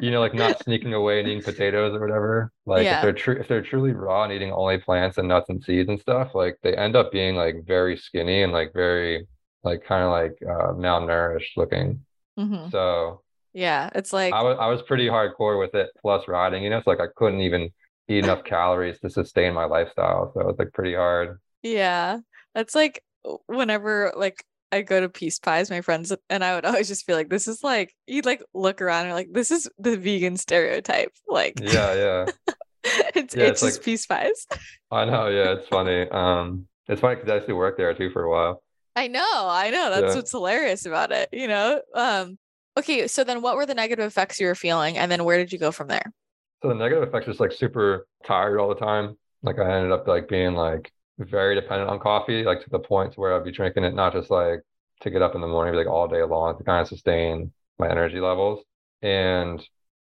you know, like not sneaking away and eating potatoes or whatever. Like yeah. if they're true, if they're truly raw and eating only plants and nuts and seeds and stuff, like they end up being like very skinny and like very like kind of like uh, malnourished looking. Mm-hmm. So yeah, it's like I was I was pretty hardcore with it. Plus riding, you know, it's like I couldn't even eat enough calories to sustain my lifestyle. So it was like pretty hard. Yeah, that's like whenever like I go to Peace Pies, my friends, and I would always just feel like this is like you'd like look around and like this is the vegan stereotype. Like yeah, yeah. it's yeah, it's, it's just like, Peace Pies. I know, yeah, it's funny. Um, it's funny because I actually worked there too for a while. I know, I know. That's yeah. what's hilarious about it. You know. Um. Okay, so then what were the negative effects you were feeling, and then where did you go from there? So the negative effects was like super tired all the time. Like I ended up like being like very dependent on coffee, like to the point to where I'd be drinking it not just like to get up in the morning, but like all day long to kind of sustain my energy levels. And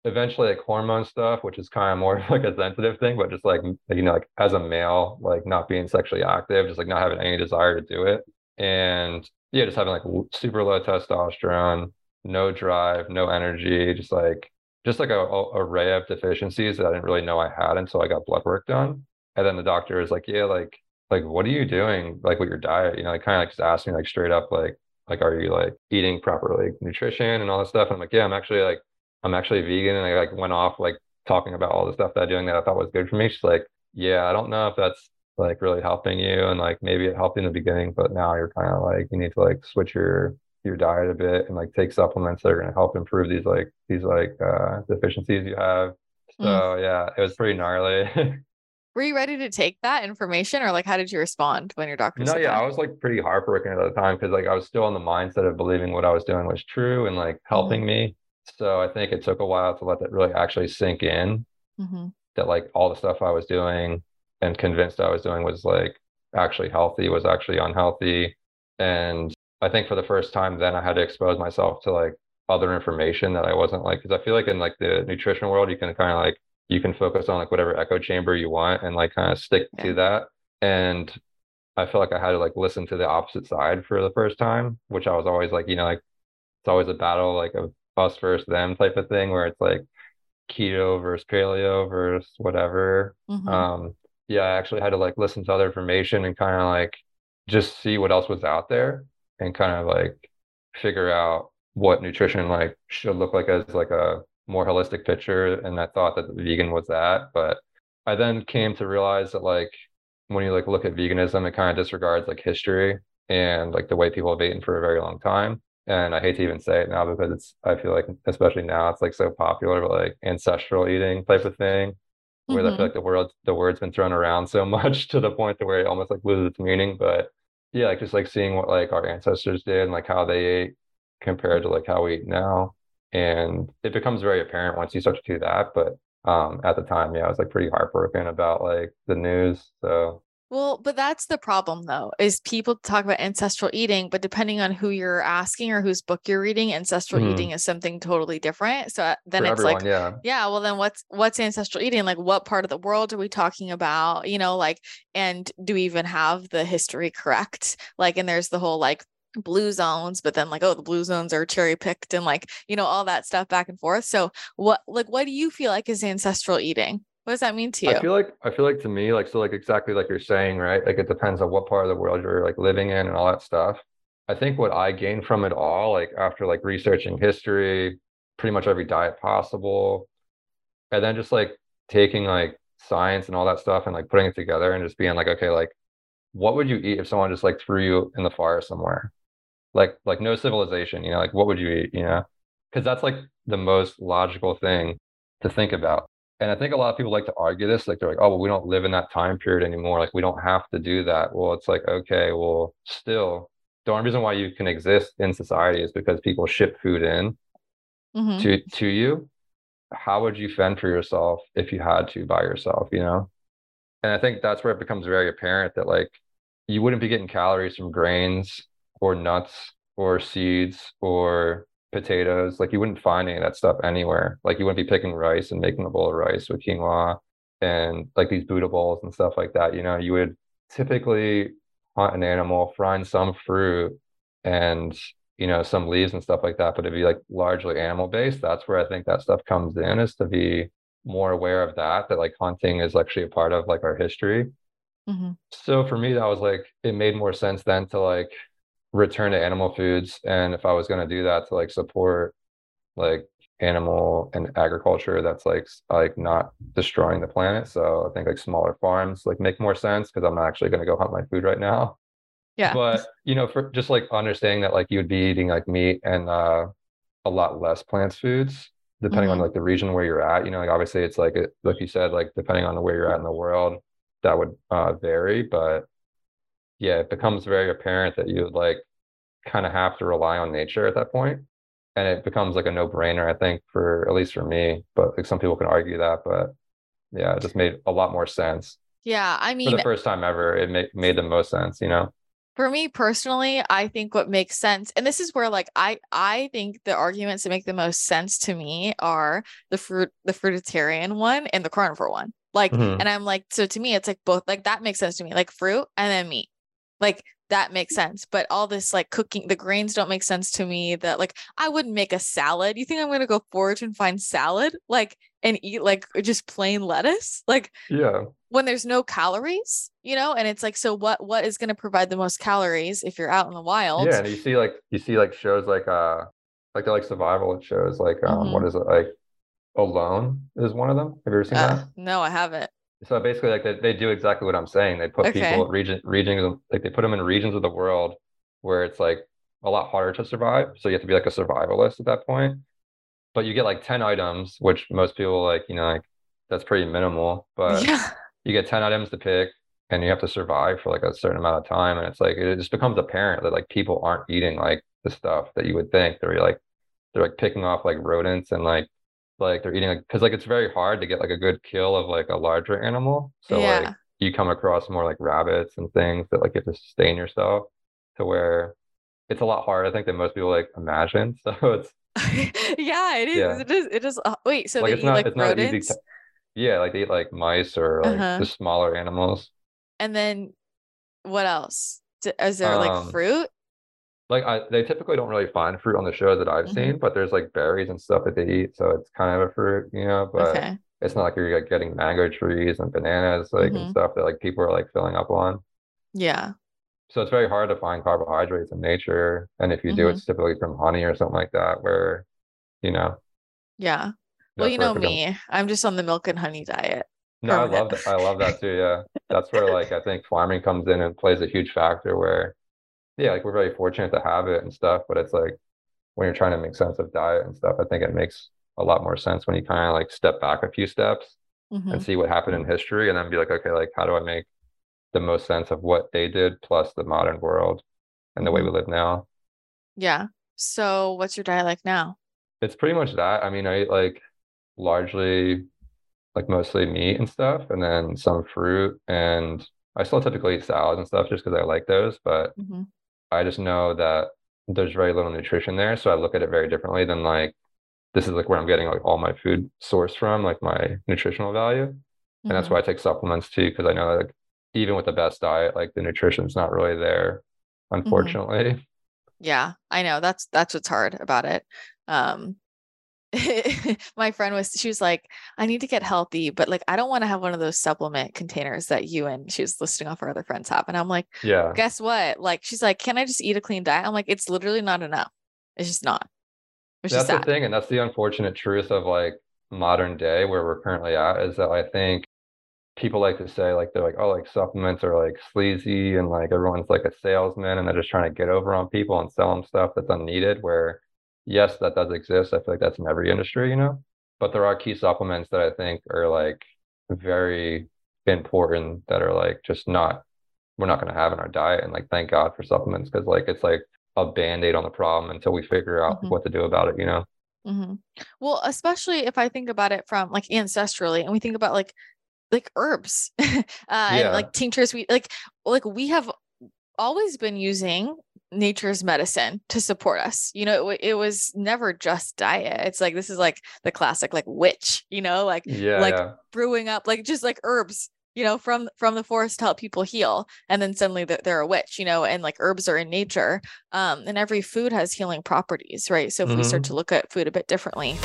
eventually like hormone stuff, which is kind of more like a sensitive thing, but just like you know, like as a male, like not being sexually active, just like not having any desire to do it. And yeah, just having like super low testosterone, no drive, no energy, just like just like a, a array of deficiencies that I didn't really know I had until I got blood work done. And then the doctor is like, yeah, like like what are you doing like with your diet? You know like kind of like just me like straight up like like are you like eating properly like nutrition and all that stuff? And i'm like yeah i'm actually like i'm actually vegan. And i like went off like talking about all the stuff that i'm doing that i thought was good for me. She's like yeah i don't know if that's like really helping you and like maybe it helped in the beginning but now you're kind of like you need to like switch your your diet a bit and like take supplements that are going to help improve these like these like uh deficiencies you have so mm. yeah it was pretty gnarly were you ready to take that information or like how did you respond when your doctor said no yeah that? i was like pretty heartbroken at the time because like i was still in the mindset of believing what i was doing was true and like helping mm-hmm. me so i think it took a while to let that really actually sink in mm-hmm. that like all the stuff i was doing and convinced i was doing was like actually healthy was actually unhealthy and i think for the first time then i had to expose myself to like other information that i wasn't like because i feel like in like the nutrition world you can kind of like you can focus on like whatever echo chamber you want and like kind of stick yeah. to that. And I feel like I had to like listen to the opposite side for the first time, which I was always like, you know, like it's always a battle like a us versus them type of thing where it's like keto versus paleo versus whatever. Mm-hmm. Um, yeah, I actually had to like listen to other information and kind of like just see what else was out there and kind of like figure out what nutrition like should look like as like a more holistic picture and I thought that vegan was that. But I then came to realize that like when you like look at veganism, it kind of disregards like history and like the way people have eaten for a very long time. And I hate to even say it now because it's I feel like especially now it's like so popular, but like ancestral eating type of thing. Where mm-hmm. I feel mm-hmm. like the world the word's been thrown around so much to the point to where it almost like loses its meaning. But yeah, like just like seeing what like our ancestors did and like how they ate compared to like how we eat now. And it becomes very apparent once you start to do that. But um, at the time, yeah, I was like pretty heartbroken about like the news. So well, but that's the problem though, is people talk about ancestral eating, but depending on who you're asking or whose book you're reading, ancestral mm-hmm. eating is something totally different. So uh, then For it's everyone, like, yeah. yeah, well then what's what's ancestral eating? Like what part of the world are we talking about? You know, like and do we even have the history correct? Like and there's the whole like blue zones but then like oh the blue zones are cherry picked and like you know all that stuff back and forth so what like what do you feel like is ancestral eating what does that mean to you? I feel like I feel like to me, like so like exactly like you're saying, right? Like it depends on what part of the world you're like living in and all that stuff. I think what I gained from it all, like after like researching history, pretty much every diet possible, and then just like taking like science and all that stuff and like putting it together and just being like, okay, like what would you eat if someone just like threw you in the fire somewhere? Like like no civilization, you know, like what would you eat, you know? Because that's like the most logical thing to think about and I think a lot of people like to argue this, like they're like, oh, well, we don't live in that time period anymore. Like we don't have to do that. Well, it's like, okay, well, still, the only reason why you can exist in society is because people ship food in mm-hmm. to to you. How would you fend for yourself if you had to by yourself, you know? And I think that's where it becomes very apparent that like you wouldn't be getting calories from grains or nuts or seeds or potatoes. Like you wouldn't find any of that stuff anywhere. Like you wouldn't be picking rice and making a bowl of rice with quinoa and like these Buddha bowls and stuff like that. You know, you would typically hunt an animal, find some fruit and you know some leaves and stuff like that. But it'd be like largely animal based. That's where I think that stuff comes in is to be more aware of that. That like hunting is actually a part of like our history. Mm-hmm. So for me, that was like it made more sense then to like return to animal foods and if i was going to do that to like support like animal and agriculture that's like like not destroying the planet so i think like smaller farms like make more sense because i'm not actually going to go hunt my food right now yeah but you know for just like understanding that like you would be eating like meat and uh a lot less plants foods depending mm-hmm. on like the region where you're at you know like obviously it's like like you said like depending on where you're at in the world that would uh vary but yeah, it becomes very apparent that you like kind of have to rely on nature at that point. And it becomes like a no brainer, I think, for at least for me. But like some people can argue that, but yeah, it just made a lot more sense. Yeah. I mean, for the first time ever, it made, made the most sense, you know? For me personally, I think what makes sense, and this is where like I I think the arguments that make the most sense to me are the fruit the fruitarian one and the carnivore one. Like, mm-hmm. and I'm like, so to me, it's like both like that makes sense to me, like fruit and then meat. Like that makes sense. But all this like cooking, the grains don't make sense to me. That like I wouldn't make a salad. You think I'm gonna go forage and find salad? Like and eat like just plain lettuce? Like yeah. When there's no calories, you know, and it's like, so what what is gonna provide the most calories if you're out in the wild? Yeah, and you see like you see like shows like uh like they're like survival shows, like um mm-hmm. what is it like Alone is one of them. Have you ever seen uh, that? No, I haven't. So basically, like they, they do exactly what I'm saying. They put okay. people region regions like they put them in regions of the world where it's like a lot harder to survive. So you have to be like a survivalist at that point. But you get like 10 items, which most people like, you know, like that's pretty minimal. But yeah. you get 10 items to pick and you have to survive for like a certain amount of time. And it's like it just becomes apparent that like people aren't eating like the stuff that you would think. They're like they're like picking off like rodents and like like they're eating like because like it's very hard to get like a good kill of like a larger animal. So yeah. like you come across more like rabbits and things that like you have to sustain yourself to where it's a lot harder, I think, than most people like imagine. So it's yeah, it is. Yeah. It is. It is. Uh, wait, so like, they it's eat not, like it's rodents? Not easy to, yeah, like they eat like mice or like uh-huh. the smaller animals. And then what else? Is there like um, fruit? Like I, they typically don't really find fruit on the show that I've mm-hmm. seen, but there's like berries and stuff that they eat, so it's kind of a fruit, you know. But okay. it's not like you're like getting mango trees and bananas like mm-hmm. and stuff that like people are like filling up on. Yeah. So it's very hard to find carbohydrates in nature, and if you mm-hmm. do, it's typically from honey or something like that, where, you know. Yeah. Well, you know me, I'm just on the milk and honey diet. No, I love that. I love that too. Yeah, that's where like I think farming comes in and plays a huge factor where yeah, like we're very fortunate to have it and stuff, but it's like when you're trying to make sense of diet and stuff, I think it makes a lot more sense when you kind of like step back a few steps mm-hmm. and see what happened in history and then be like, okay, like how do I make the most sense of what they did plus the modern world and the way we mm-hmm. live now? Yeah. So what's your diet like now? It's pretty much that. I mean, I eat like largely like mostly meat and stuff, and then some fruit. And I still typically eat salads and stuff just because I like those. But hmm I just know that there's very little nutrition there. So I look at it very differently than like this is like where I'm getting like all my food source from, like my nutritional value. And that's hmm why I take supplements too, because I know that like even with the best diet, like the nutrition's not really there, hmm unfortunately. Yeah, I know. That's that's what's hard about it. Um, my friend was she was like, I need to get healthy, but like I don't want to have one of those supplement containers that you and she was listing off her other friends have. And I'm like, Yeah. guess what? Like she's like, Can I just eat a clean diet? I'm like, it's literally not enough. It's just not, is That's the sad. thing, and that's the unfortunate truth of like modern day where we're currently at is that I think people like to say like they're like, oh, like supplements are like sleazy and like everyone's like a salesman and they're just trying to get over on people and sell them stuff that's unneeded. Where yes, that does exist. I feel like that's in every industry, you know. But there are key supplements that I think are like very important that are like just not we're not going to have in our diet. And like thank God for supplements because like it's like a band-aid on the problem until we figure out hmm what to do about it, you know. hmm Well, especially if I think about it from like ancestrally, and we think about like like herbs uh, and like tinctures. We like like we have always been using nature's medicine to support us. You know, it, it was never just diet. It's like this is like the classic like witch, you know, like Yeah, like yeah. brewing up like just like herbs, you know, from from the forest to help people heal. And then suddenly they're, a witch, you know, and like herbs are in nature. Um, and every food has healing properties, right? So if we start to hmm look at food a bit differently.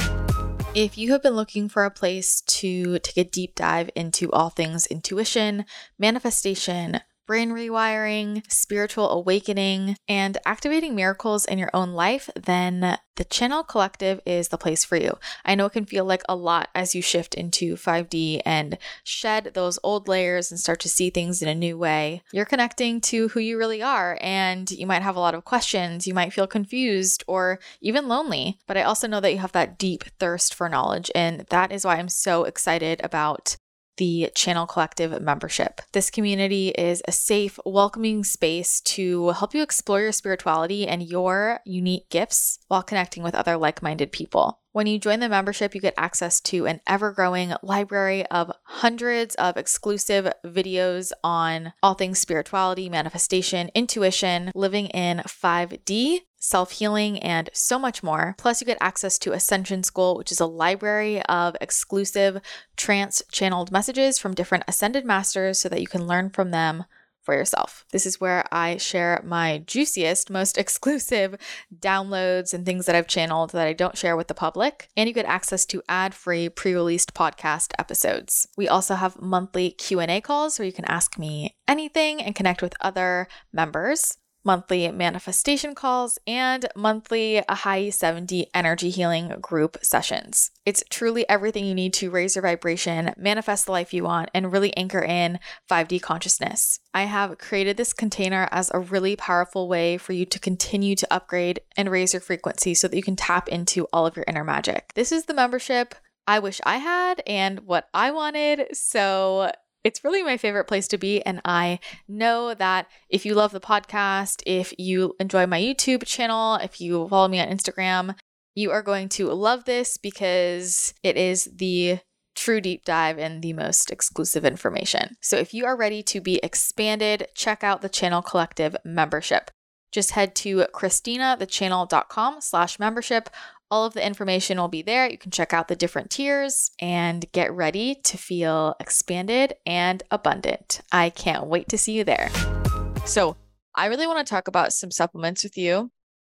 If you have been looking for a place to take a deep dive into all things intuition, manifestation, brain rewiring, spiritual awakening, and activating miracles in your own life, then the Channel Collective is the place for you. I know it can feel like a lot as you shift into 5D and shed those old layers and start to see things in a new way. You're connecting to who you really are, and you might have a lot of questions. You might feel confused or even lonely. But I also know that you have that deep thirst for knowledge, and that is why I'm so excited about the Channel Collective membership. This community is a safe, welcoming space to help you explore your spirituality and your unique gifts while connecting with other like minded people. When you join the membership, you get access to an ever growing library of hundreds of exclusive videos on all things spirituality, manifestation, intuition, living in 5D, self healing, and so much more. Plus, you get access to Ascension School, which is a library of exclusive trance channeled messages from different ascended masters so that you can learn from them for yourself. This is where I share my juiciest, most exclusive downloads and things that I've channeled that I don't share with the public. And you get access to ad-free pre-released podcast episodes. We also have monthly Q&A calls where you can ask me anything and connect with other members monthly manifestation calls, and monthly Ahai 70 energy healing group sessions. It's truly everything you need to raise your vibration, manifest the life you want, and really anchor in 5D consciousness. I have created this container as a really powerful way for you to continue to upgrade and raise your frequency so that you can tap into all of your inner magic. This is the membership I wish I had and what I wanted. So it's really my favorite place to be. And I know that if you love the podcast, if you enjoy my YouTube channel, if you follow me on Instagram, you are going to love this because it is the true deep dive and the most exclusive information. So if you are ready to be expanded, check out the Channel Collective membership. Just head to christinathechannel.com slash membership. All of the information will be there. You can check out the different tiers and get ready to feel expanded and abundant. I can't wait to see you there. So, I really want to talk about some supplements with you,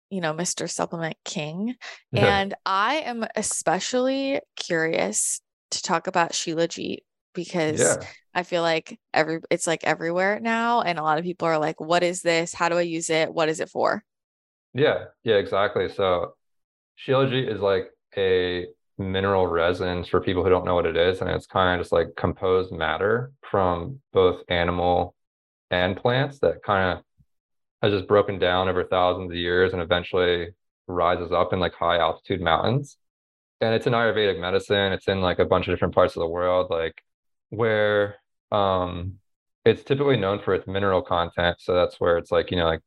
you know, Mr. Supplement King. And I am especially curious to talk about Shilajit because Yeah. I feel like every it's like everywhere now and a lot of people are like what is this? How do I use it? What is it for? Yeah. Yeah, exactly. So Shilajit is like a mineral resin for people who don't know what it is, and it's kind of just like composed matter from both animal and plants that kind of has just broken down over thousands of years and eventually rises up in like high altitude mountains. And it's an Ayurvedic medicine. It's in like a bunch of different parts of the world, like where um it's typically known for its mineral content. So that's where it's like, you know, like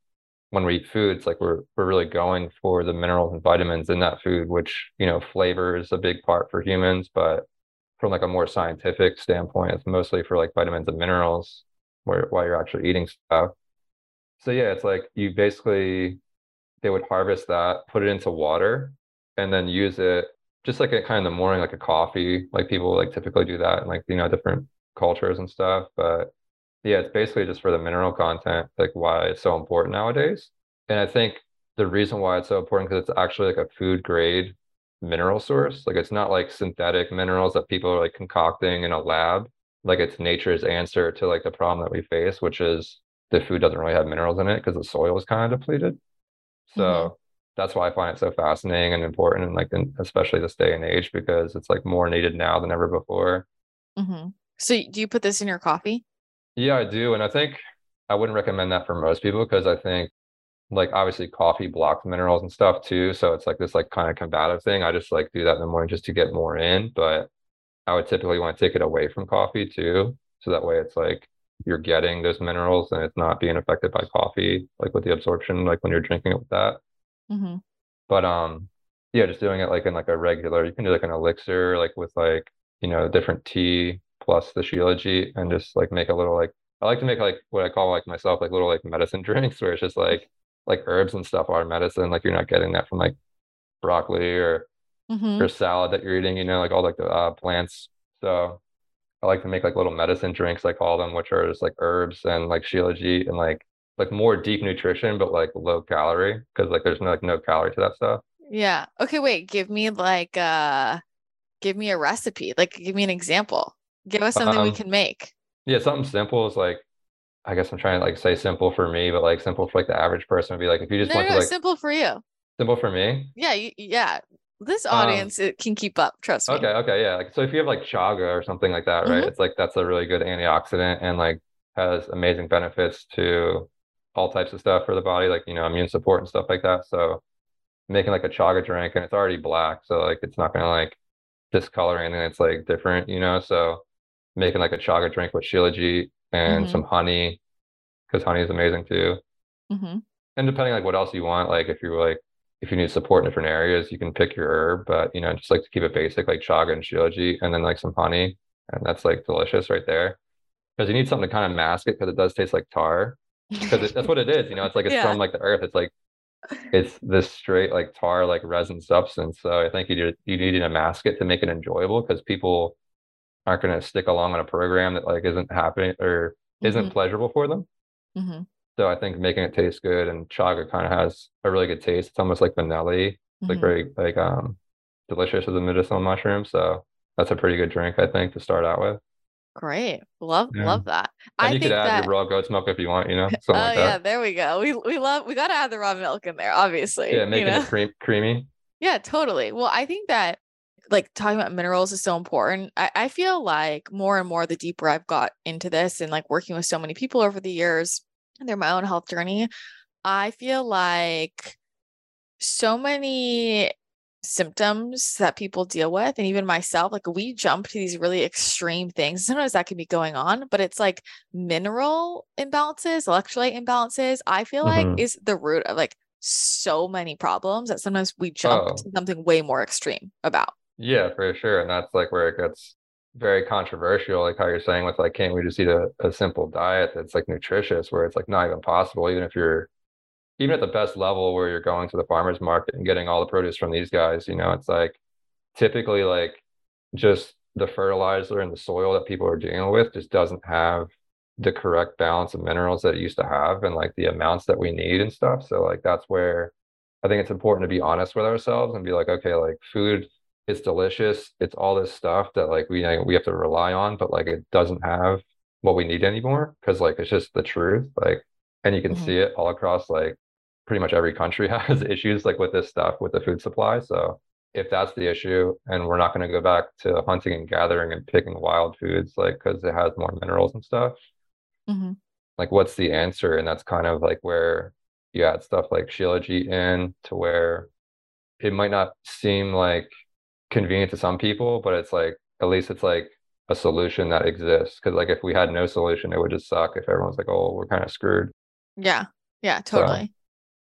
when we eat food, it's like we're we're really going for the minerals and vitamins in that food, which you know flavor is a big part for humans, but from like a more scientific standpoint, it's mostly for like vitamins and minerals where while you're actually eating stuff. So yeah, it's like you basically they would harvest that, put it into water, and then use it just like a kind of the morning, like a coffee. Like people like typically do that in like you know different cultures and stuff. But yeah, it's basically just for the mineral content, like why it's so important nowadays. And I think the reason why it's so important because it's actually like a food grade mineral source. Like it's not like synthetic minerals that people are like concocting in a lab. Like it's nature's answer to like the problem that we face, which is the food doesn't really have minerals in it because the soil is kind of depleted. So mm-hmm. that's why I find it so fascinating and important, and like in, especially this day and age because it's like more needed now than ever before. Mm-hmm. So do you put this in your coffee? Yeah, I do, and I think I wouldn't recommend that for most people because I think like obviously coffee blocks minerals and stuff too. So it's like this like kind of combative thing. I just like do that in the morning just to get more in, but I would typically want to take it away from coffee too. So that way it's like you're getting those minerals and it's not being affected by coffee, like with the absorption, like when you're drinking it with that. Mm-hmm. But um, yeah, just doing it like in like a regular, you can do like an elixir, like with like, you know, different tea plus the Shilajit and just like make a little like I like to make like what I call like myself like little like medicine drinks where it's just like like herbs and stuff are medicine. Like you're not getting that from like broccoli or mm-hmm. or salad that you're eating, you know, like all like the uh, plants. So I like to make like little medicine drinks, I call them, which are just like herbs and like shilajit and like like more deep nutrition, but like low calorie because like there's no like no calorie to that stuff. Yeah. Okay. Wait. Give me like uh, give me a recipe. Like, give me an example. Give us something um, we can make. Yeah, something simple is like I guess I'm trying to like say simple for me, but like simple for like the average person would be like if you just no, went no, to like simple for you. Simple for me. Yeah, you, yeah. This um, audience um, it can keep up. Trust me. Okay, okay, yeah. Like so, if you have like chaga or something like that, right? Mm-hmm. It's like that's a really good antioxidant and like has amazing benefits to all types of stuff for the body, like you know immune support and stuff like that. So making like a chaga drink and it's already black, so like it's not gonna like discolor anything. It's like different, you know. So making like a chaga drink with shilajit and mm-hmm. some honey because honey is amazing too. Mm-hmm. And depending like what else you want, like if you're like if you need support in different areas, you can pick your herb, but you know, just like to keep it basic, like chaga and shilajit, and then like some honey, and that's like delicious right there. Because you need something to kind of mask it, because it does taste like tar. Because that's what it is, you know. It's like it's yeah. from like the earth. It's like it's this straight like tar like resin substance. So I think you need you need to mask it to make it enjoyable because people aren't going to stick along on a program that like isn't happening or isn't mm-hmm. pleasurable for them. Mm-hmm. So I think making it taste good and chaga kind of has a really good taste. It's almost like vanilla, mm-hmm. like very like um delicious as a medicinal mushroom. So that's a pretty good drink, I think, to start out with. Great. Love yeah. love that. And I you could add that... your raw goat's milk if you want, you know. oh like yeah, there we go. We we love we gotta add the raw milk in there, obviously. Yeah, making you know? it cream creamy. Yeah, totally. Well, I think that like talking about minerals is so important. I, I feel like more and more the deeper I've got into this and like working with so many people over the years and through my own health journey, I feel like so many symptoms that people deal with and even myself like we jump to these really extreme things sometimes that can be going on but it's like mineral imbalances electrolyte imbalances i feel mm-hmm. like is the root of like so many problems that sometimes we jump oh. to something way more extreme about yeah, for sure. And that's like where it gets very controversial, like how you're saying with like, can't we just eat a, a simple diet that's like nutritious, where it's like not even possible, even if you're even at the best level where you're going to the farmer's market and getting all the produce from these guys, you know, it's like typically like just the fertilizer and the soil that people are dealing with just doesn't have the correct balance of minerals that it used to have and like the amounts that we need and stuff. So like that's where I think it's important to be honest with ourselves and be like, okay, like food it's delicious. It's all this stuff that like we we have to rely on, but like it doesn't have what we need anymore because like it's just the truth. Like, and you can mm-hmm. see it all across like pretty much every country has issues like with this stuff with the food supply. So if that's the issue, and we're not going to go back to hunting and gathering and picking wild foods, like because it has more minerals and stuff. Mm-hmm. Like, what's the answer? And that's kind of like where you add stuff like shilajit in to where it might not seem like convenient to some people, but it's like at least it's like a solution that exists. Because like if we had no solution, it would just suck if everyone's like, "Oh, we're kind of screwed." Yeah, yeah, totally.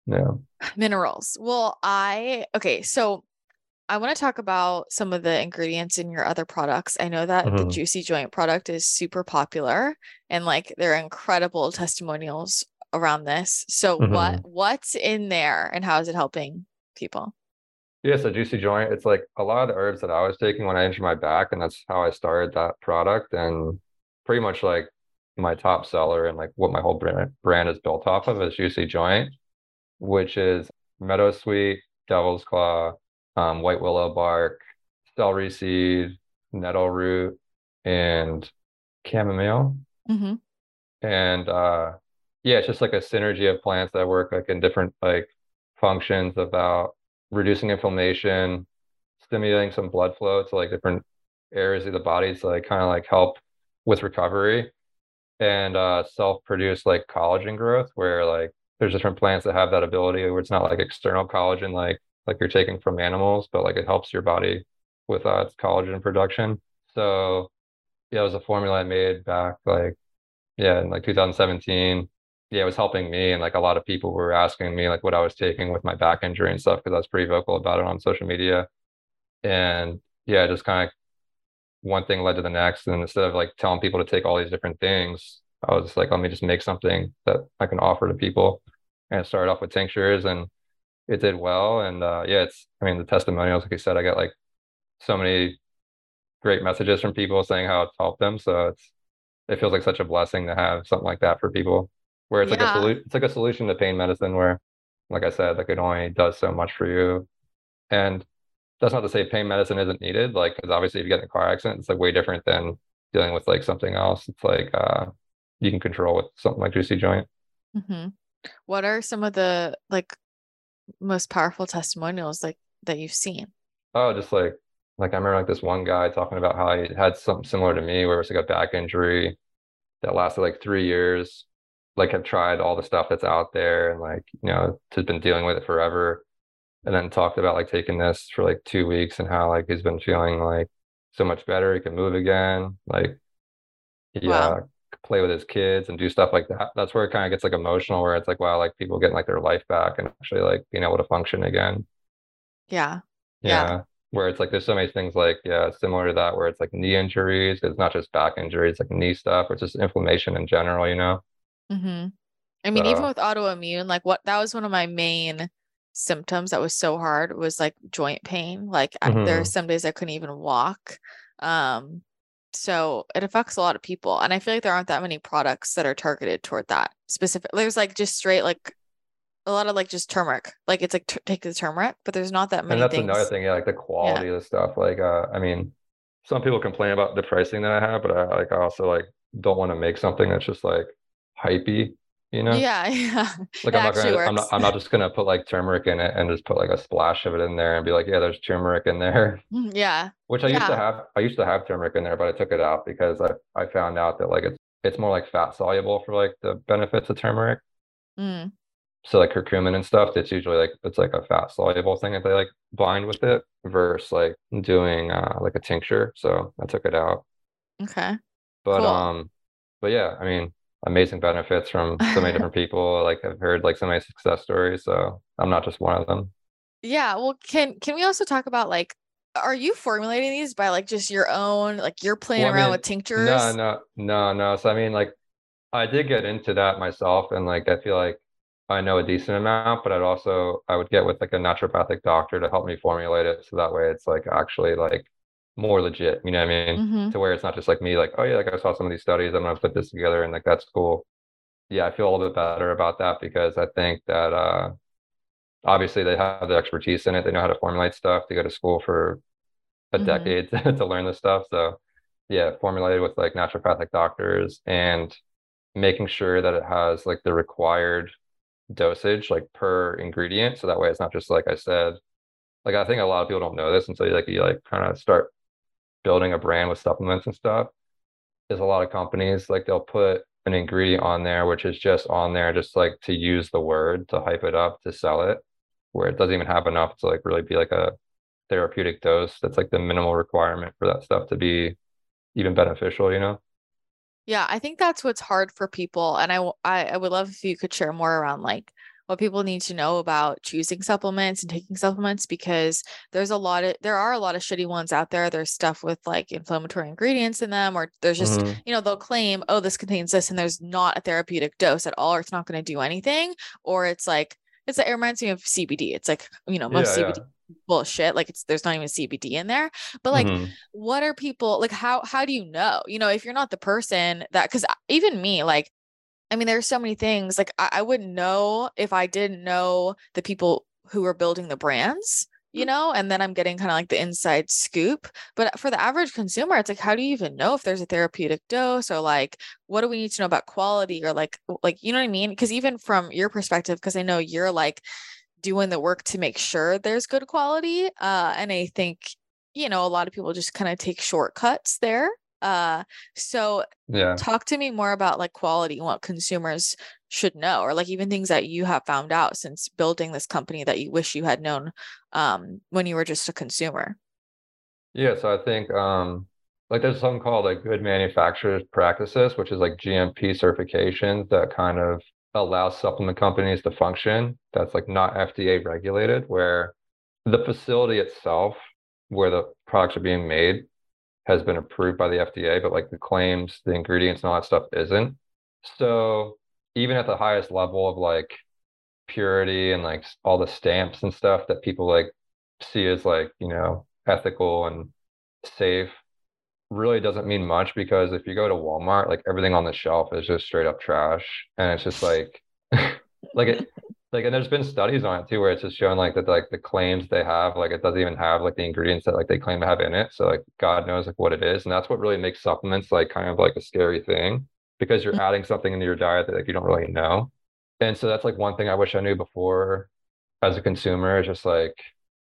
Yeah. Minerals. Well, I okay, so I want to talk about some of the ingredients in your other products. I know that the Mhm. Juicy Joint product is super popular and like there are incredible testimonials around this. So what Mhm. what's in there and how is it helping people? Yeah, so Juicy Joint, it's like a lot of the herbs that I was taking when I injured my back, and that's how I started that product. And pretty much like my top seller and like what my whole brand brand is built off of is Juicy Joint, which is meadow sweet, devil's claw, um, white willow bark, celery seed, nettle root, and chamomile. Mm-hmm. And uh yeah, it's just like a synergy of plants that work like in different like functions about reducing inflammation, stimulating some blood flow to like different areas of the body to like kind of like help with recovery and uh self-produce like collagen growth where like there's different plants that have that ability where it's not like external collagen like like you're taking from animals, but like it helps your body with uh its collagen production. So yeah, it was a formula I made back like yeah, in like 2017. Yeah, it was helping me and like a lot of people were asking me like what I was taking with my back injury and stuff because I was pretty vocal about it on social media. And yeah, just kind of one thing led to the next. And instead of like telling people to take all these different things, I was like, let me just make something that I can offer to people. And I started off with tinctures and it did well. And uh yeah, it's I mean the testimonials, like I said, I got like so many great messages from people saying how it's helped them. So it's it feels like such a blessing to have something like that for people where it's like a solution it's like a solution to pain medicine where like I said like it only does so much for you. And that's not to say pain medicine isn't needed like because obviously if you get in a car accident it's like way different than dealing with like something else. It's like uh you can control with something like juicy joint. Mm-hmm. What are some of the like most powerful testimonials like that you've seen? oh just like like I remember like this one guy talking about how he had something similar to me where it was like a back injury that lasted like three years like have tried all the stuff that's out there and like you know has been dealing with it forever. And then talked about like taking this for like two weeks and how like he's been feeling like so much better. He can move again. Like he Wow. uh play with his kids and do stuff like that. That's where it kind of gets like emotional where it's like wow like people getting like their life back and actually like being able to function again. Yeah. Yeah. yeah. Where it's like there's so many things like yeah similar to that where it's like knee injuries it's not just back injuries like knee stuff or it's just inflammation in general you know Mm-hmm. I mean, even with autoimmune, like what that was one of my main symptoms that was so hard was like joint pain. Like I, there are mhm. some days I couldn't even walk. Um, so it affects a lot of people, and I feel like there aren't that many products that are targeted toward that specific. There's like just straight like a lot of like just turmeric. Like it's like t take the turmeric, but there's not that many. And that's another thing, yeah, like the Yeah. quality of the stuff. Like, uh, I mean, some people complain about the pricing that I have, but I like I also like don't want to make something that's just like hypey, you know? Yeah, yeah. Like I'm not gonna, I'm not, I'm not just gonna put like turmeric in it and just put like a splash of it in there and be like, yeah, there's turmeric in there. Yeah. Which I used to have, I used to have turmeric in there, but I took it out because I, I found out that like it's, it's more like fat soluble for like the benefits of turmeric. Mm. So like curcumin and stuff, it's usually like it's like a fat soluble thing that they like bind with it versus like doing uh like a tincture. So I took it out. Okay. But Cool. um but yeah, I mean amazing benefits from so many different people. Like I've heard like so many success stories, so I'm not just one of them. Yeah, well, can can we also talk about like, are you formulating these by like just your own, like you're playing Well, I around mean, with tinctures? no, no, no, no. So I mean like I did get into that myself and like I feel like I know a decent amount, but I'd also I would get with like a naturopathic doctor to help me formulate it so that way it's like actually like more legit, you know what I mean? Mm-hmm. To where it's not just like me like, oh yeah, like I saw some of these studies, I'm gonna put this together and like that's cool. Yeah, I feel a little bit better about that because I think that uh obviously they have the expertise in it. They know how to formulate stuff. They go to school for a Mm-hmm. decade to learn this stuff. So yeah, formulated with like naturopathic doctors and making sure that it has like the required dosage like per ingredient. So that way it's not just like I said, like I think a lot of people don't know this until you like you like kind of start building a brand with supplements and stuff. is a lot of companies like they'll put an ingredient on there which is just on there just like to use the word to hype it up to sell it, where it doesn't even have enough to like really be like a therapeutic dose. That's like the minimal requirement for that stuff to be even beneficial, you know? Yeah, I think that's what's hard for people, and I I would love if you could share more around like what people need to know about choosing supplements and taking supplements because there's a lot of there are a lot of shitty ones out there. There's stuff with like inflammatory ingredients in them, or there's just, mm-hmm. you know, they'll claim, oh, this contains this, and there's not a therapeutic dose at all, or it's not going to do anything, or it's like it's it reminds me of CBD. It's like, you know, most yeah, CBD yeah. bullshit. Like it's there's not even CBD in there. But like mm-hmm. what are people like how how do you know? You know, if you're not the person that cuz even me like I mean, there's so many things like I, I wouldn't know if I didn't know the people who are building the brands, you mm. know, and then I'm getting kind of like the inside scoop. But for the average consumer, it's like, how do you even know if there's a therapeutic dose or like what do we need to know about quality or like like you know what I mean? Because even from your perspective, because I know you're like doing the work to make sure there's good quality. Uh, and I think you know a lot of people just kind of take shortcuts there uh, so yeah, talk to me more about like quality and what consumers should know, or like even things that you have found out since building this company that you wish you had known um, when you were just a consumer. Yeah, so I think um, like there's something called like good manufacturers practices, which is like GMP certifications that kind of allows supplement companies to function. That's like not FDA regulated, where the facility itself, where the products are being made, has been approved by the FDA, but like the claims, the ingredients, and all that stuff isn't. So even at the highest level of like purity and like all the stamps and stuff that people like see as like, you know, ethical and safe really doesn't mean much because if you go to Walmart, like everything on the shelf is just straight up trash. And it's just like like it like and there's been studies on it too where it's just showing like that like the claims they have like it doesn't even have like the ingredients that like they claim to have in it. So like god knows like what it is. And that's what really makes supplements like kind of like a scary thing because you're mm-hmm. adding something into your diet that like you don't really know. And so that's like one thing i wish i knew before as a consumer just like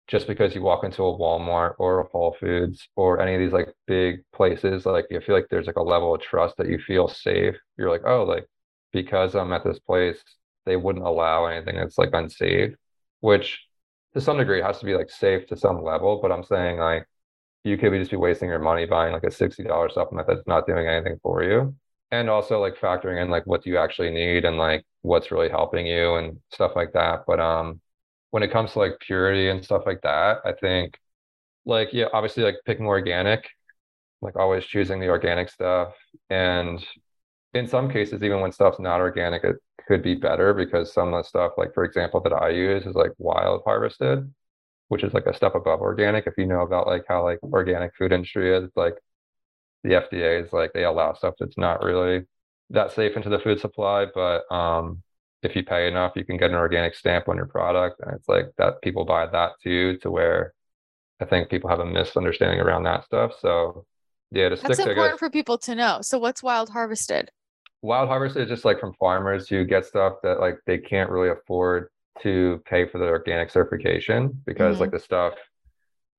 just because you walk into a walmart or a whole foods or any of these like big places like you feel like there's like a level of trust that you feel safe. You're like oh like because i'm at this place they wouldn't allow anything that's like unsafe, which to some degree has to be like safe to some level. But I'm saying like you could be just be wasting your money buying like a $60 supplement that's not doing anything for you. And also like factoring in like what do you actually need and like what's really helping you and stuff like that. But um when it comes to like purity and stuff like that, I think like yeah, obviously like picking organic, like always choosing the organic stuff. And in some cases, even when stuff's not organic, it could be better because some of the stuff, like for example, that I use is like wild harvested, which is like a step above organic. If you know about like how like organic food industry is, it's like the FDA is like they allow stuff that's not really that safe into the food supply, but um, if you pay enough, you can get an organic stamp on your product, and it's like that people buy that too. To where I think people have a misunderstanding around that stuff. So yeah, to that's important for people to know. So what's wild harvested? Wild harvest is just like from farmers who get stuff that like they can't really afford to pay for the organic certification because mm-hmm. like the stuff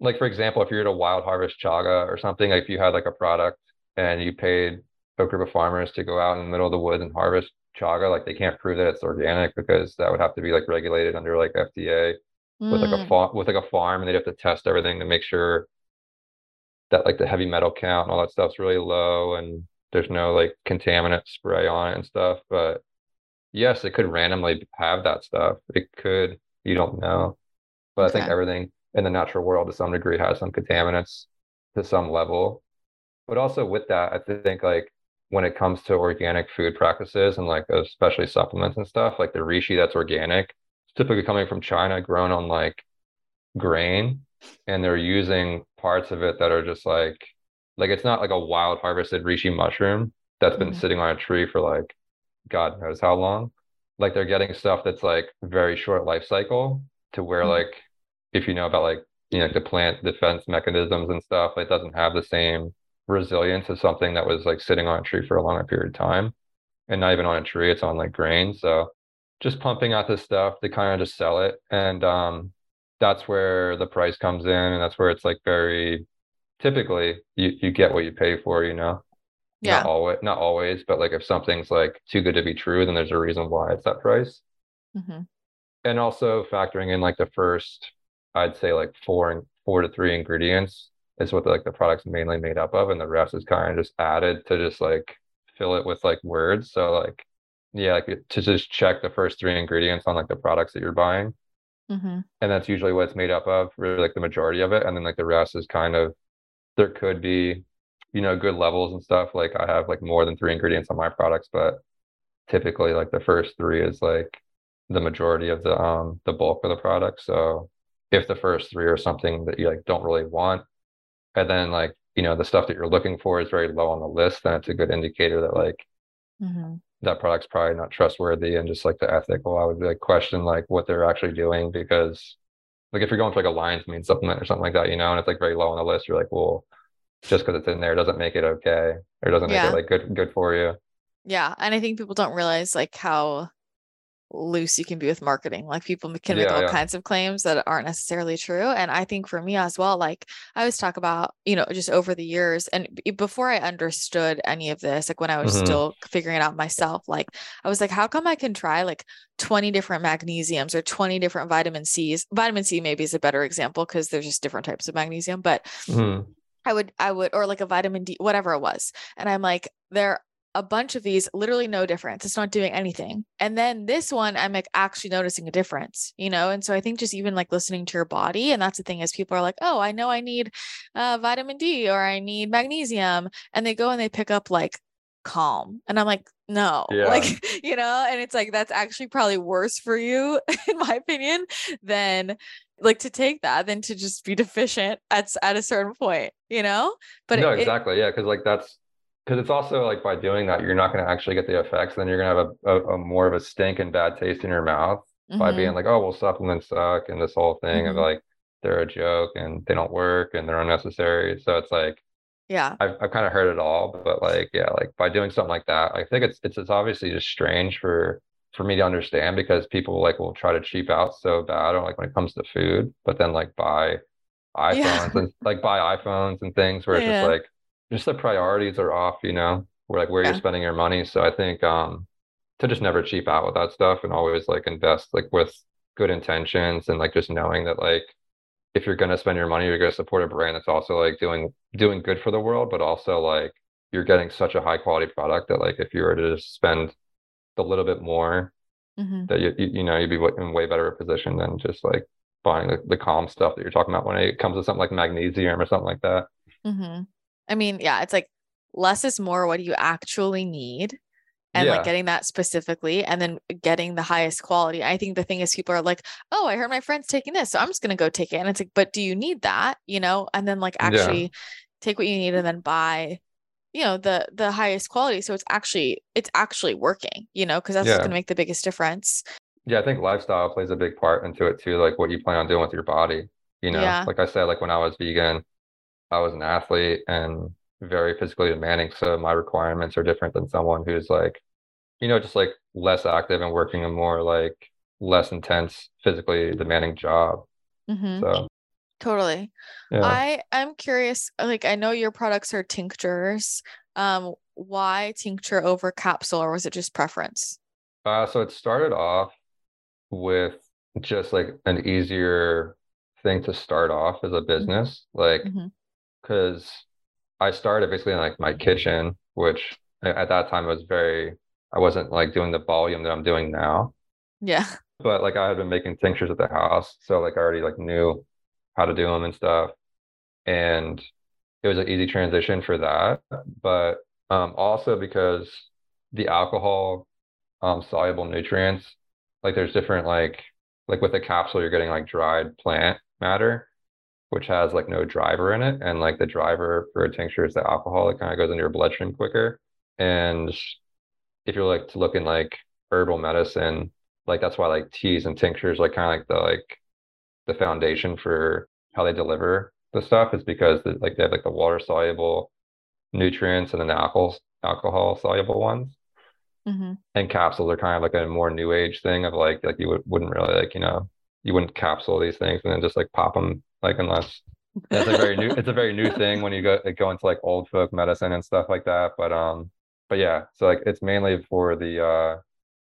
like for example if you're at a wild harvest chaga or something like if you had like a product and you paid a group of farmers to go out in the middle of the woods and harvest chaga like they can't prove that it's organic because that would have to be like regulated under like FDA mm. with like a mm. farm with like a farm and they'd have to test everything to make sure that like the heavy metal count and all that stuff's really low and there's no like contaminant spray on it and stuff. But yes, it could randomly have that stuff. It could, you don't know. But okay. I think everything in the natural world to some degree has some contaminants to some level. But also with that, I think like when it comes to organic food practices and like especially supplements and stuff, like the reishi that's organic, it's typically coming from China, grown on like grain, and they're using parts of it that are just like like it's not like a wild harvested reishi mushroom that's been mm-hmm. sitting on a tree for like God knows how long. Like they're getting stuff that's like very short life cycle to where mm-hmm. like if you know about like you know the plant defense mechanisms and stuff, it doesn't have the same resilience as something that was like sitting on a tree for a longer period of time. And not even on a tree, it's on like grain. So just pumping out this stuff to kind of just sell it. And um that's where the price comes in and that's where it's like very typically you, you get what you pay for, you know? Yeah. Not always, not always, but like if something's like too good to be true, then there's a reason why it's that price. Mm-hmm. And also factoring in like the first, I'd say like four and four to three ingredients is what the, like the product's mainly made up of, and the rest is kind of just added to just like fill it with like words. So like yeah, like to just check the first three ingredients on like the products that you're buying. Mm-hmm. And that's usually what it's made up of, really like the majority of it. And then like the rest is kind of there could be, you know, good levels and stuff. Like I have like more than three ingredients on my products, but typically like the first three is like the majority of the um the bulk of the product. So if the first three are something that you like don't really want, and then like you know the stuff that you're looking for is very low on the list, then it's a good indicator that like Mm-hmm. that product's probably not trustworthy and just like the ethical. I would like question like what they're actually doing because like if you're going for like a lion's mane supplement or something like that, you know, and it's like very low on the list, you're like, well, just because it's in there doesn't make it okay or doesn't make Yeah. it like good good for you. Yeah. And I think people don't realize like how loose you can be with marketing. Like people can make Yeah, all yeah. kinds of claims that aren't necessarily true. And I think for me as well, like I always talk about, you know, just over the years and before I understood any of this, like when I was Mhm. still figuring it out myself, like I was like, how come I can try like 20 different magnesiums or 20 different vitamin C's? Vitamin C maybe is a better example because there's just different types of magnesium, but Mhm. I would, I would, or like a vitamin D, whatever it was. And I'm like, there a bunch of these, literally no difference. It's not doing anything. And then this one, I'm like actually noticing a difference, you know? And so I think just even like listening to your body, and that's the thing is people are like, oh, I know I need uh, vitamin D or I need magnesium. And they go and they pick up like calm. And I'm like, no, Yeah. like, you know, and it's like, that's actually probably worse for you, in my opinion, than like to take that than to just be deficient at at a certain point, you know. But no, it- it- exactly. Yeah, because like that's because it's also like by doing that, you're not going to actually get the effects. Then you're going to have a, a, a more of a stink and bad taste in your mouth by Mhm, being like, oh, well, supplements suck, and this whole thing of Mhm. like they're a joke and they don't work and they're unnecessary. So it's like yeah, I've I've kind of heard it all, but like yeah, like by doing something like that, I think it's it's it's obviously just strange for for me to understand because people like will try to cheap out so bad or like when it comes to food, but then like buy iPhones Yeah. and like buy iPhones and things where it's Yeah. just like just the priorities are off, you know, where like where Yeah. you're spending your money. So I think um to just never cheap out with that stuff and always like invest like with good intentions and like just knowing that like if you're gonna spend your money, you're gonna support a brand that's also like doing doing good for the world, but also like you're getting such a high quality product that like if you were to just spend a little bit more, mhm, that you you, you know you'd be in way better a position than just like buying the, the calm stuff that you're talking about when it comes to something like magnesium or something like that. mhm. I mean, yeah, it's like less is more. What do you actually need? And like getting that specifically, and then getting the highest quality. I think the thing is, people are like, "Oh, I heard my friend's taking this, so I'm just gonna go take it." And it's like, but do you need that? You know? And then like Yeah. actually take what you need and then buy you know the the highest quality so it's actually it's actually working you know because that's Yeah. going to make the biggest difference Yeah, I think lifestyle plays a big part into it too, like what you plan on doing with your body. You know, Yeah. like I said, like when I was vegan, I was an athlete and very physically demanding, so my requirements are different than someone who's like, you know, just like less active and working a more like less intense, physically demanding job. Mhm. So, totally yeah. i i'm curious like i know your products are tinctures um why tincture over capsule or was it just preference Uh, so it started off with just like an easier thing to start off as a business, like Mhm. Because I started basically in like my kitchen, which at that time was very, I wasn't like doing the volume that I'm doing now, yeah. But like I had been making tinctures at the house, so like I already like knew how to do them and stuff, and it was an easy transition for that, but um also because the alcohol um soluble nutrients, like there's different like like with the capsule you're getting like dried plant matter which has like no driver in it. And like the driver for a tincture is the alcohol. It kind of goes into your bloodstream quicker. And if you're like to look in like herbal medicine, like that's why like teas and tinctures like kind of like the like the foundation for how they deliver the stuff is because the, like they have like the water soluble nutrients and then the alcohol alcohol soluble ones. hmm And capsules are kind of like a more new age thing of like like you would, wouldn't really like you know you wouldn't capsule these things and then just like pop them like unless it's a very new it's a very new thing when you go like, go into like old folk medicine and stuff like that but um but yeah so like it's mainly for the uh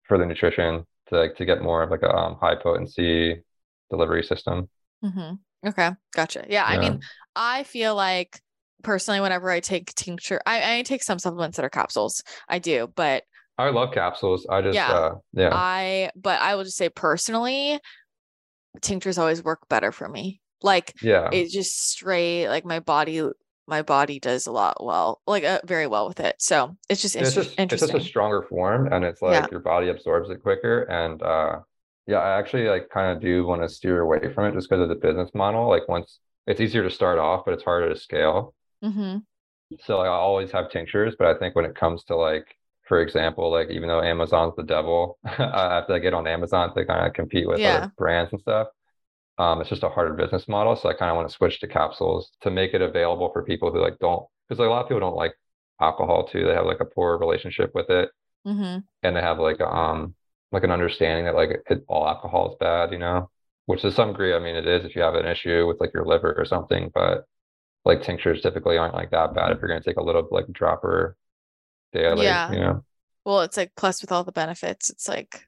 for the nutrition to like to get more of like a um, high potency delivery system mm-hmm. Okay, gotcha. Yeah, I mean, I feel like personally, whenever I take tincture, I, I take some supplements that are capsules. I do, but I love capsules. I just Yeah. uh yeah. I but I will just say personally, tinctures always work better for me. Like yeah. it just straight like my body my body does a lot well like uh, very well with it so it's just it's just it's just a stronger form and it's like Yeah. your body absorbs it quicker and uh yeah i actually like kind of do want to steer away from it just because of the business model like once it's easier to start off but it's harder to scale Mm-hmm. so like, i always have tinctures but i think when it comes to like for example like even though amazon's the devil i have to get on amazon to kind of compete with Yeah. other brands and stuff um it's just a harder business model so i kind of want to switch to capsules to make it available for people who like don't because like, a lot of people don't like alcohol too they have like a poor relationship with it hmm and they have like um like an understanding that like it, all alcohol is bad, you know, which to some degree, I mean, it is if you have an issue with like your liver or something, but like tinctures typically aren't like that bad if you're going to take a little like dropper daily, Yeah. you know? well it's like plus with all the benefits it's like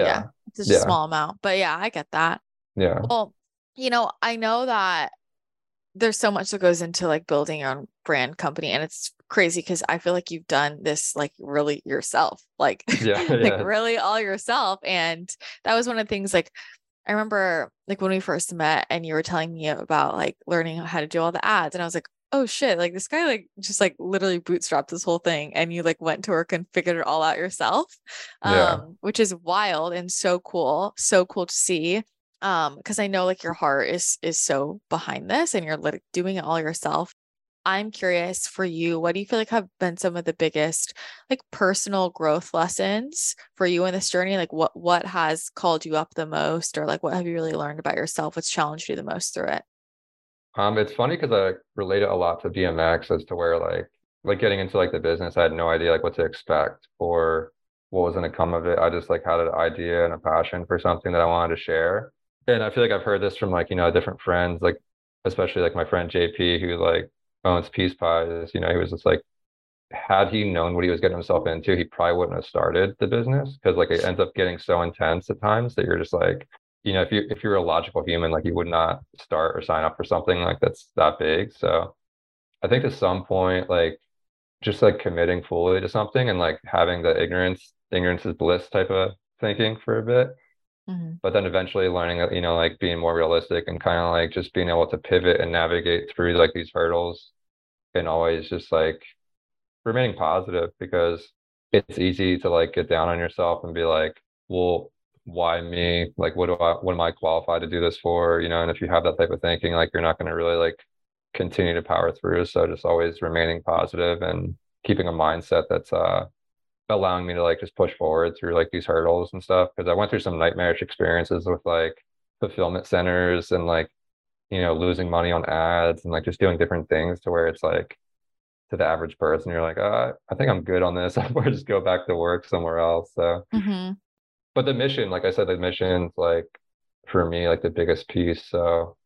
Yeah. Yeah. it's just Yeah. a small amount but yeah i get that Yeah. well you know i know that there's so much that goes into like building your own brand company and it's crazy because i feel like you've done this like really yourself like Yeah. like Yeah. really all yourself. And that was one of the things like I remember like when we first met and you were telling me about like learning how to do all the ads and I was like, oh shit, like this guy like just like literally bootstrapped this whole thing and you like went to work and figured it all out yourself. Yeah. Um, which is wild and so cool. So cool to see. Um, because I know like your heart is is so behind this and you're like doing it all yourself. I'm curious for you, what do you feel like have been some of the biggest like personal growth lessons for you in this journey? Like what what has called you up the most or like what have you really learned about yourself? What's challenged you the most through it? Um, it's funny because I relate it a lot to BMX as to where like like getting into like the business, I had no idea like what to expect or what was going to come of it. I just like had an idea and a passion for something that I wanted to share. And I feel like I've heard this from like, you know, different friends, like especially like my friend JP who like owns Peace Pies, you know, he was just like had he known what he was getting himself into, he probably wouldn't have started the business because like it ends up getting so intense at times that you're just like, you know, if you if you're a logical human, like you would not start or sign up for something like that's that big. So I think to some point, like just like committing fully to something and like having the ignorance, ignorance is bliss type of thinking for a bit. Mhm. But then eventually learning, you know, like being more realistic and kind of like just being able to pivot and navigate through like these hurdles and always just like remaining positive because it's easy to like get down on yourself and be like, well, why me? Like, what do I, what am I qualified to do this for? You know, and if you have that type of thinking, like you're not going to really like continue to power through. So just always remaining positive and keeping a mindset that's uh allowing me to like just push forward through like these hurdles and stuff. Because I went through some nightmarish experiences with like fulfillment centers and like, you know, losing money on ads and like just doing different things to where it's like to the average person, you're like, uh, I think I'm good on this. I'm going to just go back to work somewhere else. So, Mhm. but the mission, like I said, the mission's like for me, like the biggest piece. So,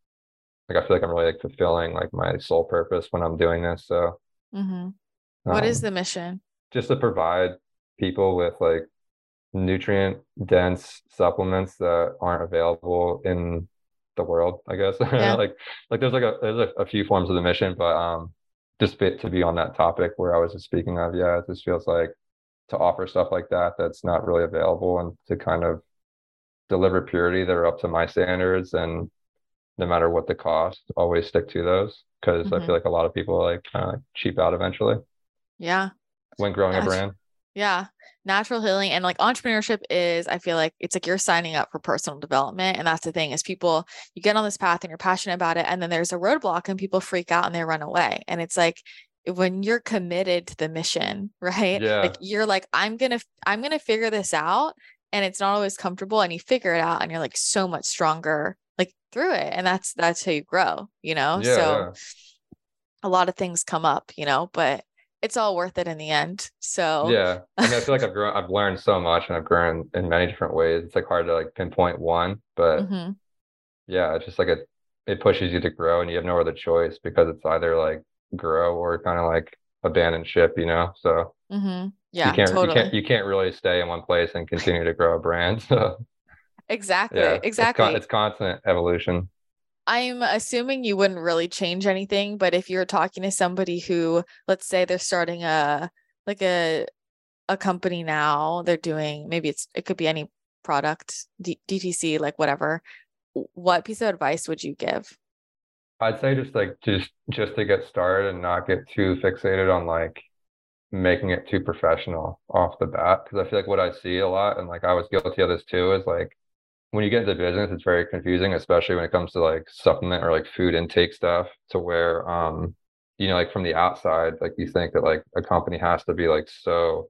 like I feel like I'm really like fulfilling like my sole purpose when I'm doing this. So, Mhm. What is um, the mission? just to provide people with like nutrient dense supplements that aren't available in the world, I guess. Yeah. like like there's like a there's a, a few forms of the mission, but um just bit to be on that topic where I was just speaking of, yeah, it just feels like to offer stuff like that that's not really available and to kind of deliver purity that are up to my standards and no matter what the cost, always stick to those because I Mhm. feel like a lot of people like kind of like cheap out eventually Yeah. when growing a brand. Yeah. Natural healing and like entrepreneurship is, I feel like it's like you're signing up for personal development. And that's the thing is people, you get on this path and you're passionate about it. And then there's a roadblock and people freak out and they run away. And it's like when you're committed to the mission, right? Yeah. Like you're like, I'm going to, I'm going to figure this out. And it's not always comfortable. And you figure it out and you're like so much stronger like through it. And that's, that's how you grow, you know? Yeah, so yeah. a lot of things come up, you know, but it's all worth it in the end. So Yeah. I mean, I feel like I've grown, I've learned so much and I've grown in many different ways. It's like hard to like pinpoint one, but Mhm. yeah, it's just like it, it pushes you to grow and you have no other choice because it's either like grow or kind of like abandon ship, you know? So hmm you Yeah, can't, totally. you can't, you can't really stay in one place and continue to grow a brand. So exactly. yeah, it's, con- exactly. it's constant evolution. I'm assuming you wouldn't really change anything, but if you're talking to somebody who, let's say they're starting a like a a company now, they're doing maybe it's it could be any product, D- DTC, like whatever. What piece of advice would you give? I'd say just like just just to get started and not get too fixated on like making it too professional off the bat because I feel like what I see a lot and like I was guilty of this too is like when you get into business it's very confusing especially when it comes to like supplement or like food intake stuff to where um you know like from the outside like you think that like a company has to be like so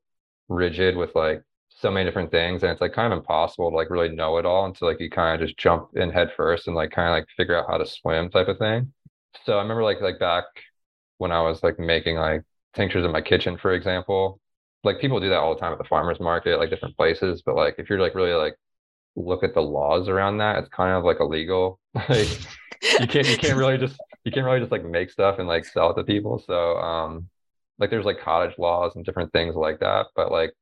rigid with like so many different things and it's like kind of impossible to like really know it all until like you kind of just jump in head first and like kind of like figure out how to swim type of thing. So i remember like like back when i was like making like tinctures in my kitchen for example like people do that all the time at the farmers market like different places but like if you're like really like look at the laws around that it's kind of like illegal like you can't you can't really just you can't really just like make stuff and like sell it to people so um like there's like cottage laws and different things like that but like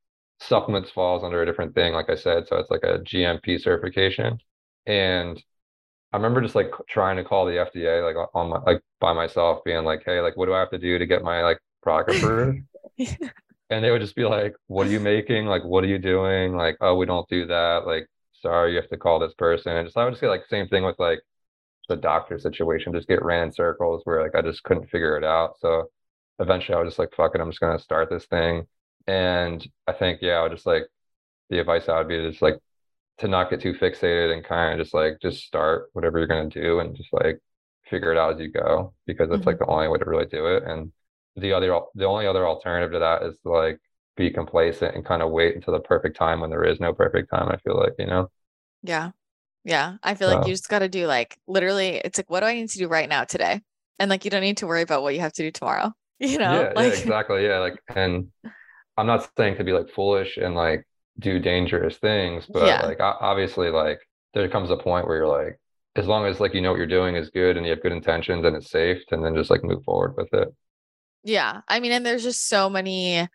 supplements falls under a different thing, like I said. So it's like a GMP certification. And I remember just like trying to call the FDA like on my like by myself, being like, hey, like what do I have to do to get my like product approved? and they would just be like, What are you making? Like, what are you doing? Like, oh, we don't do that. Like, sorry, you have to call this person. And just I would just get like same thing with like the doctor situation, just get ran in circles where like I just couldn't figure it out. So eventually I was just like, fuck it, I'm just gonna start this thing. And I think, yeah, I would just like the advice I would be just like to not get too fixated and kind of just like just start whatever you're gonna do and just like figure it out as you go because that's mm-hmm. like the only way to really do it. And the other the only other alternative to that is to like be complacent and kind of wait until the perfect time when there is no perfect time. I feel like, you know? Yeah. Yeah. I feel so. like you just got to do like literally, it's like, what do I need to do right now today? And like, you don't need to worry about what you have to do tomorrow, you know? Yeah, like, yeah exactly. Yeah. Like, and I'm not saying to be like foolish and like do dangerous things, but yeah. like obviously like there comes a point where you're like, as long as like you know what you're doing is good and you have good intentions and it's safe, and then just like move forward with it. Yeah. I mean, and there's just so many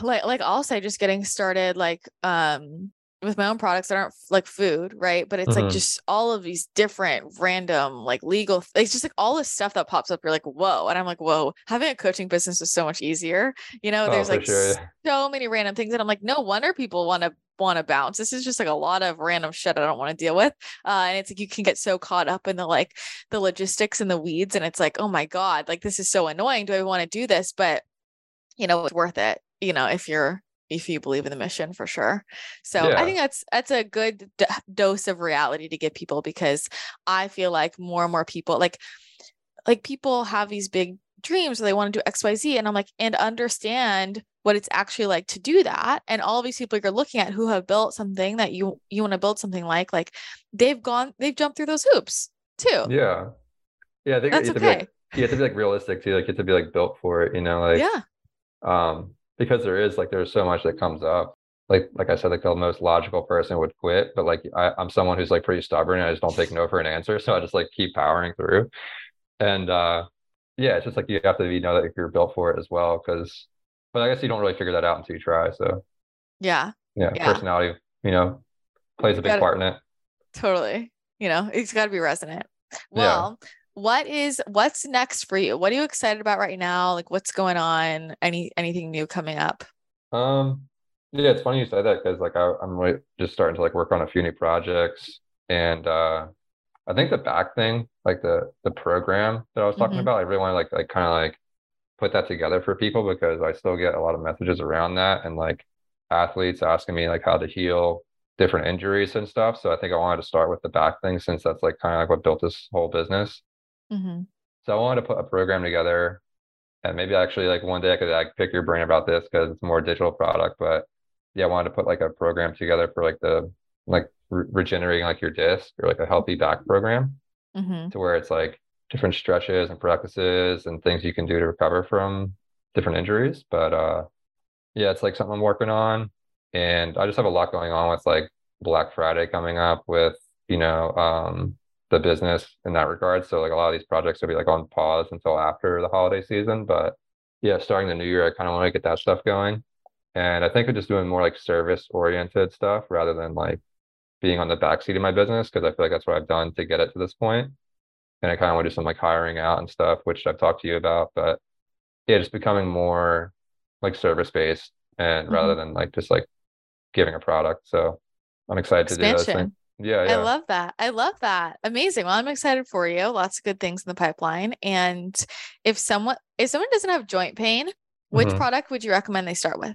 like like I'll say just getting started, like um with my own products that aren't like food, right? But it's mm-hmm. like just all of these different random, like legal, it's just like all this stuff that pops up. You're like, whoa. And I'm like, whoa, having a coaching business is so much easier. You know, oh, there's like sure, so many random things. And I'm like, no wonder people want to want to bounce. This is just like a lot of random shit I don't want to deal with. Uh, and it's like you can get so caught up in the like the logistics and the weeds. And it's like, oh my God, like this is so annoying. Do I want to do this? But you know, it's worth it, you know, if you're if you believe in the mission for sure. So yeah. I think that's that's a good d- dose of reality to give people because I feel like more and more people like like people have these big dreams or they want to do XYZ and I'm like and understand what it's actually like to do that and all these people you're looking at who have built something that you you want to build something like like they've gone they've jumped through those hoops too. Yeah. Yeah, I think that's you have okay. to be like, you have to be like realistic too. Like you have to be like built for it, you know, like yeah. Um because there is like there's so much that comes up like like I said, like the most logical person would quit, but like I, am someone who's like pretty stubborn and I just don't take no for an answer. So I just like keep powering through. And uh yeah, it's just like you have to be know that you're built for it as well. Cause but I guess you don't really figure that out until you try. So yeah. Yeah. yeah. Personality, you know, plays a big gotta, part in it. Totally. You know, it's gotta be resonant. Well, yeah what is what's next for you? What are you excited about right now? Like what's going on? Any anything new coming up? Um yeah, it's funny you say that because like I, I'm really just starting to like work on a few new projects and uh I think the back thing, like the the program that I was talking mm-hmm. about, I really want to like like kind of like put that together for people because I still get a lot of messages around that and like athletes asking me like how to heal different injuries and stuff. So I think I wanted to start with the back thing since that's like kind of like what built this whole business. Mm-hmm. So I wanted to put a program together, and maybe actually like one day I could like pick your brain about this because it's more digital product. But yeah, I wanted to put like a program together for like the like re- regenerating like your disc or like a healthy back program, mm-hmm. to where it's like different stretches and practices and things you can do to recover from different injuries. But uh, yeah, it's like something I'm working on, and I just have a lot going on with like Black Friday coming up with you know um the business in that regard. So like a lot of these projects will be like on pause until after the holiday season. But yeah, starting the new year, I kind of want to get that stuff going. And I think I'm just doing more like service oriented stuff rather than like being on the backseat of my business because I feel like that's what I've done to get it to this point. And I kind of want to do some like hiring out and stuff, which I've talked to you about. But yeah, just becoming more like service based and mm-hmm. rather than like just like giving a product. So I'm excited Expansion. to do those things. Yeah, yeah. I love that. I love that. Amazing. Well, I'm excited for you. Lots of good things in the pipeline. And if someone if someone doesn't have joint pain, which mm-hmm. product would you recommend they start with?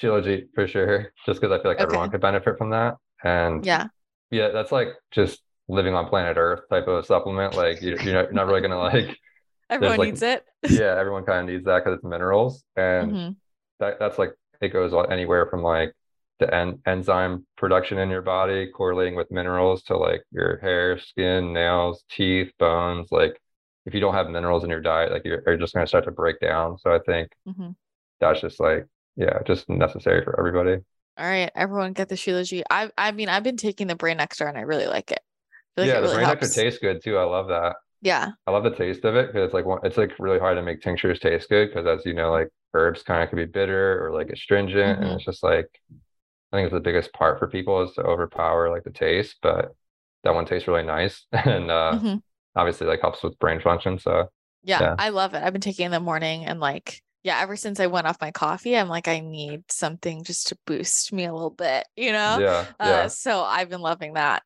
Shilajit for sure. Just because I feel like okay. everyone could benefit from that. And yeah, yeah, that's like just living on planet Earth type of supplement. Like you, you're, not, you're not really gonna like. everyone like, needs it. yeah, everyone kind of needs that because it's minerals, and mm-hmm. that that's like it goes anywhere from like the en- enzyme production in your body correlating with minerals to like your hair, skin, nails, teeth, bones. Like if you don't have minerals in your diet, like you're, you're just going to start to break down. So I think mm-hmm. that's just like, yeah, just necessary for everybody. All right, everyone get the Shilajit. I I mean, I've been taking the brain nectar and I really like it. Like yeah, it the really brain helps. nectar tastes good too. I love that. Yeah. I love the taste of it because it's like it's like really hard to make tinctures taste good because as you know, like herbs kind of can be bitter or like astringent, mm-hmm. and it's just like I think it's the biggest part for people is to overpower like the taste, but that one tastes really nice and uh, mm-hmm. obviously like helps with brain function. So yeah, yeah, I love it. I've been taking in the morning and like yeah, ever since I went off my coffee, I'm like, I need something just to boost me a little bit, you know? Yeah. Uh, yeah. so I've been loving that.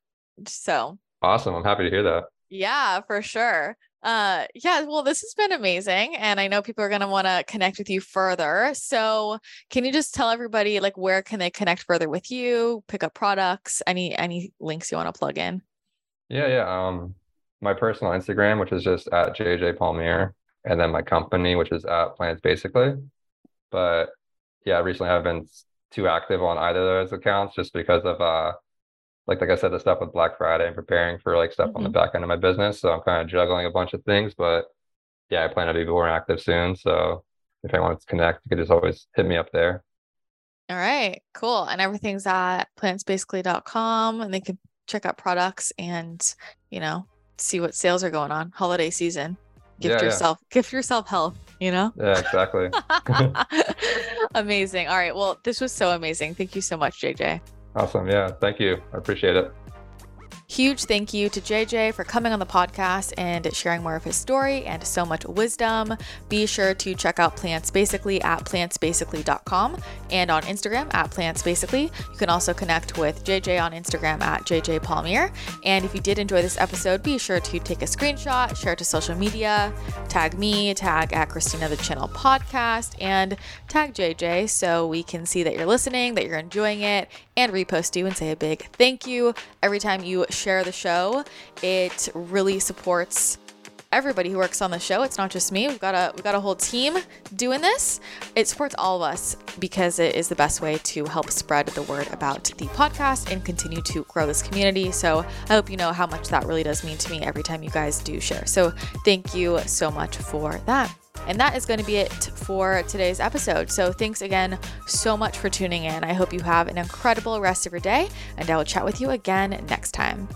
So awesome. I'm happy to hear that. Yeah, for sure. Uh, yeah, well, this has been amazing. And I know people are going to want to connect with you further. So can you just tell everybody like where can they connect further with you, pick up products, any, any links you want to plug in? Yeah. Yeah. Um, my personal Instagram, which is just at JJ Palmere, and then my company, which is at Plants Basically. But yeah, recently I haven't been too active on either of those accounts just because of uh like like I said, the stuff with Black Friday and preparing for like stuff mm-hmm. on the mm-hmm. back end of my business. So I'm kind of juggling a bunch of things, but yeah, I plan to be more active soon. So if anyone wants to connect, you can just always hit me up there. All right, cool. And everything's at plantsbasically.com and they can check out products and, you know, see what sales are going on holiday season. Gift yeah, yourself, yeah. gift yourself health, you know? Yeah, exactly. amazing. All right. Well, this was so amazing. Thank you so much, JJ. Awesome. Yeah. Thank you. I appreciate it. Huge thank you to JJ for coming on the podcast and sharing more of his story and so much wisdom. Be sure to check out Plants Basically at plantsbasically.com and on Instagram at plantsbasically. You can also connect with JJ on Instagram at JJ Palmere. And if you did enjoy this episode, be sure to take a screenshot, share it to social media, tag me, tag at Christina the Channel Podcast, and tag JJ so we can see that you're listening, that you're enjoying it, and repost you and say a big thank you every time you share the show. It really supports everybody who works on the show. It's not just me. We've got a we've got a whole team doing this. It supports all of us because it is the best way to help spread the word about the podcast and continue to grow this community. So I hope you know how much that really does mean to me every time you guys do share. So thank you so much for that. And that is going to be it for today's episode. So thanks again so much for tuning in. I hope you have an incredible rest of your day, and I will chat with you again next time.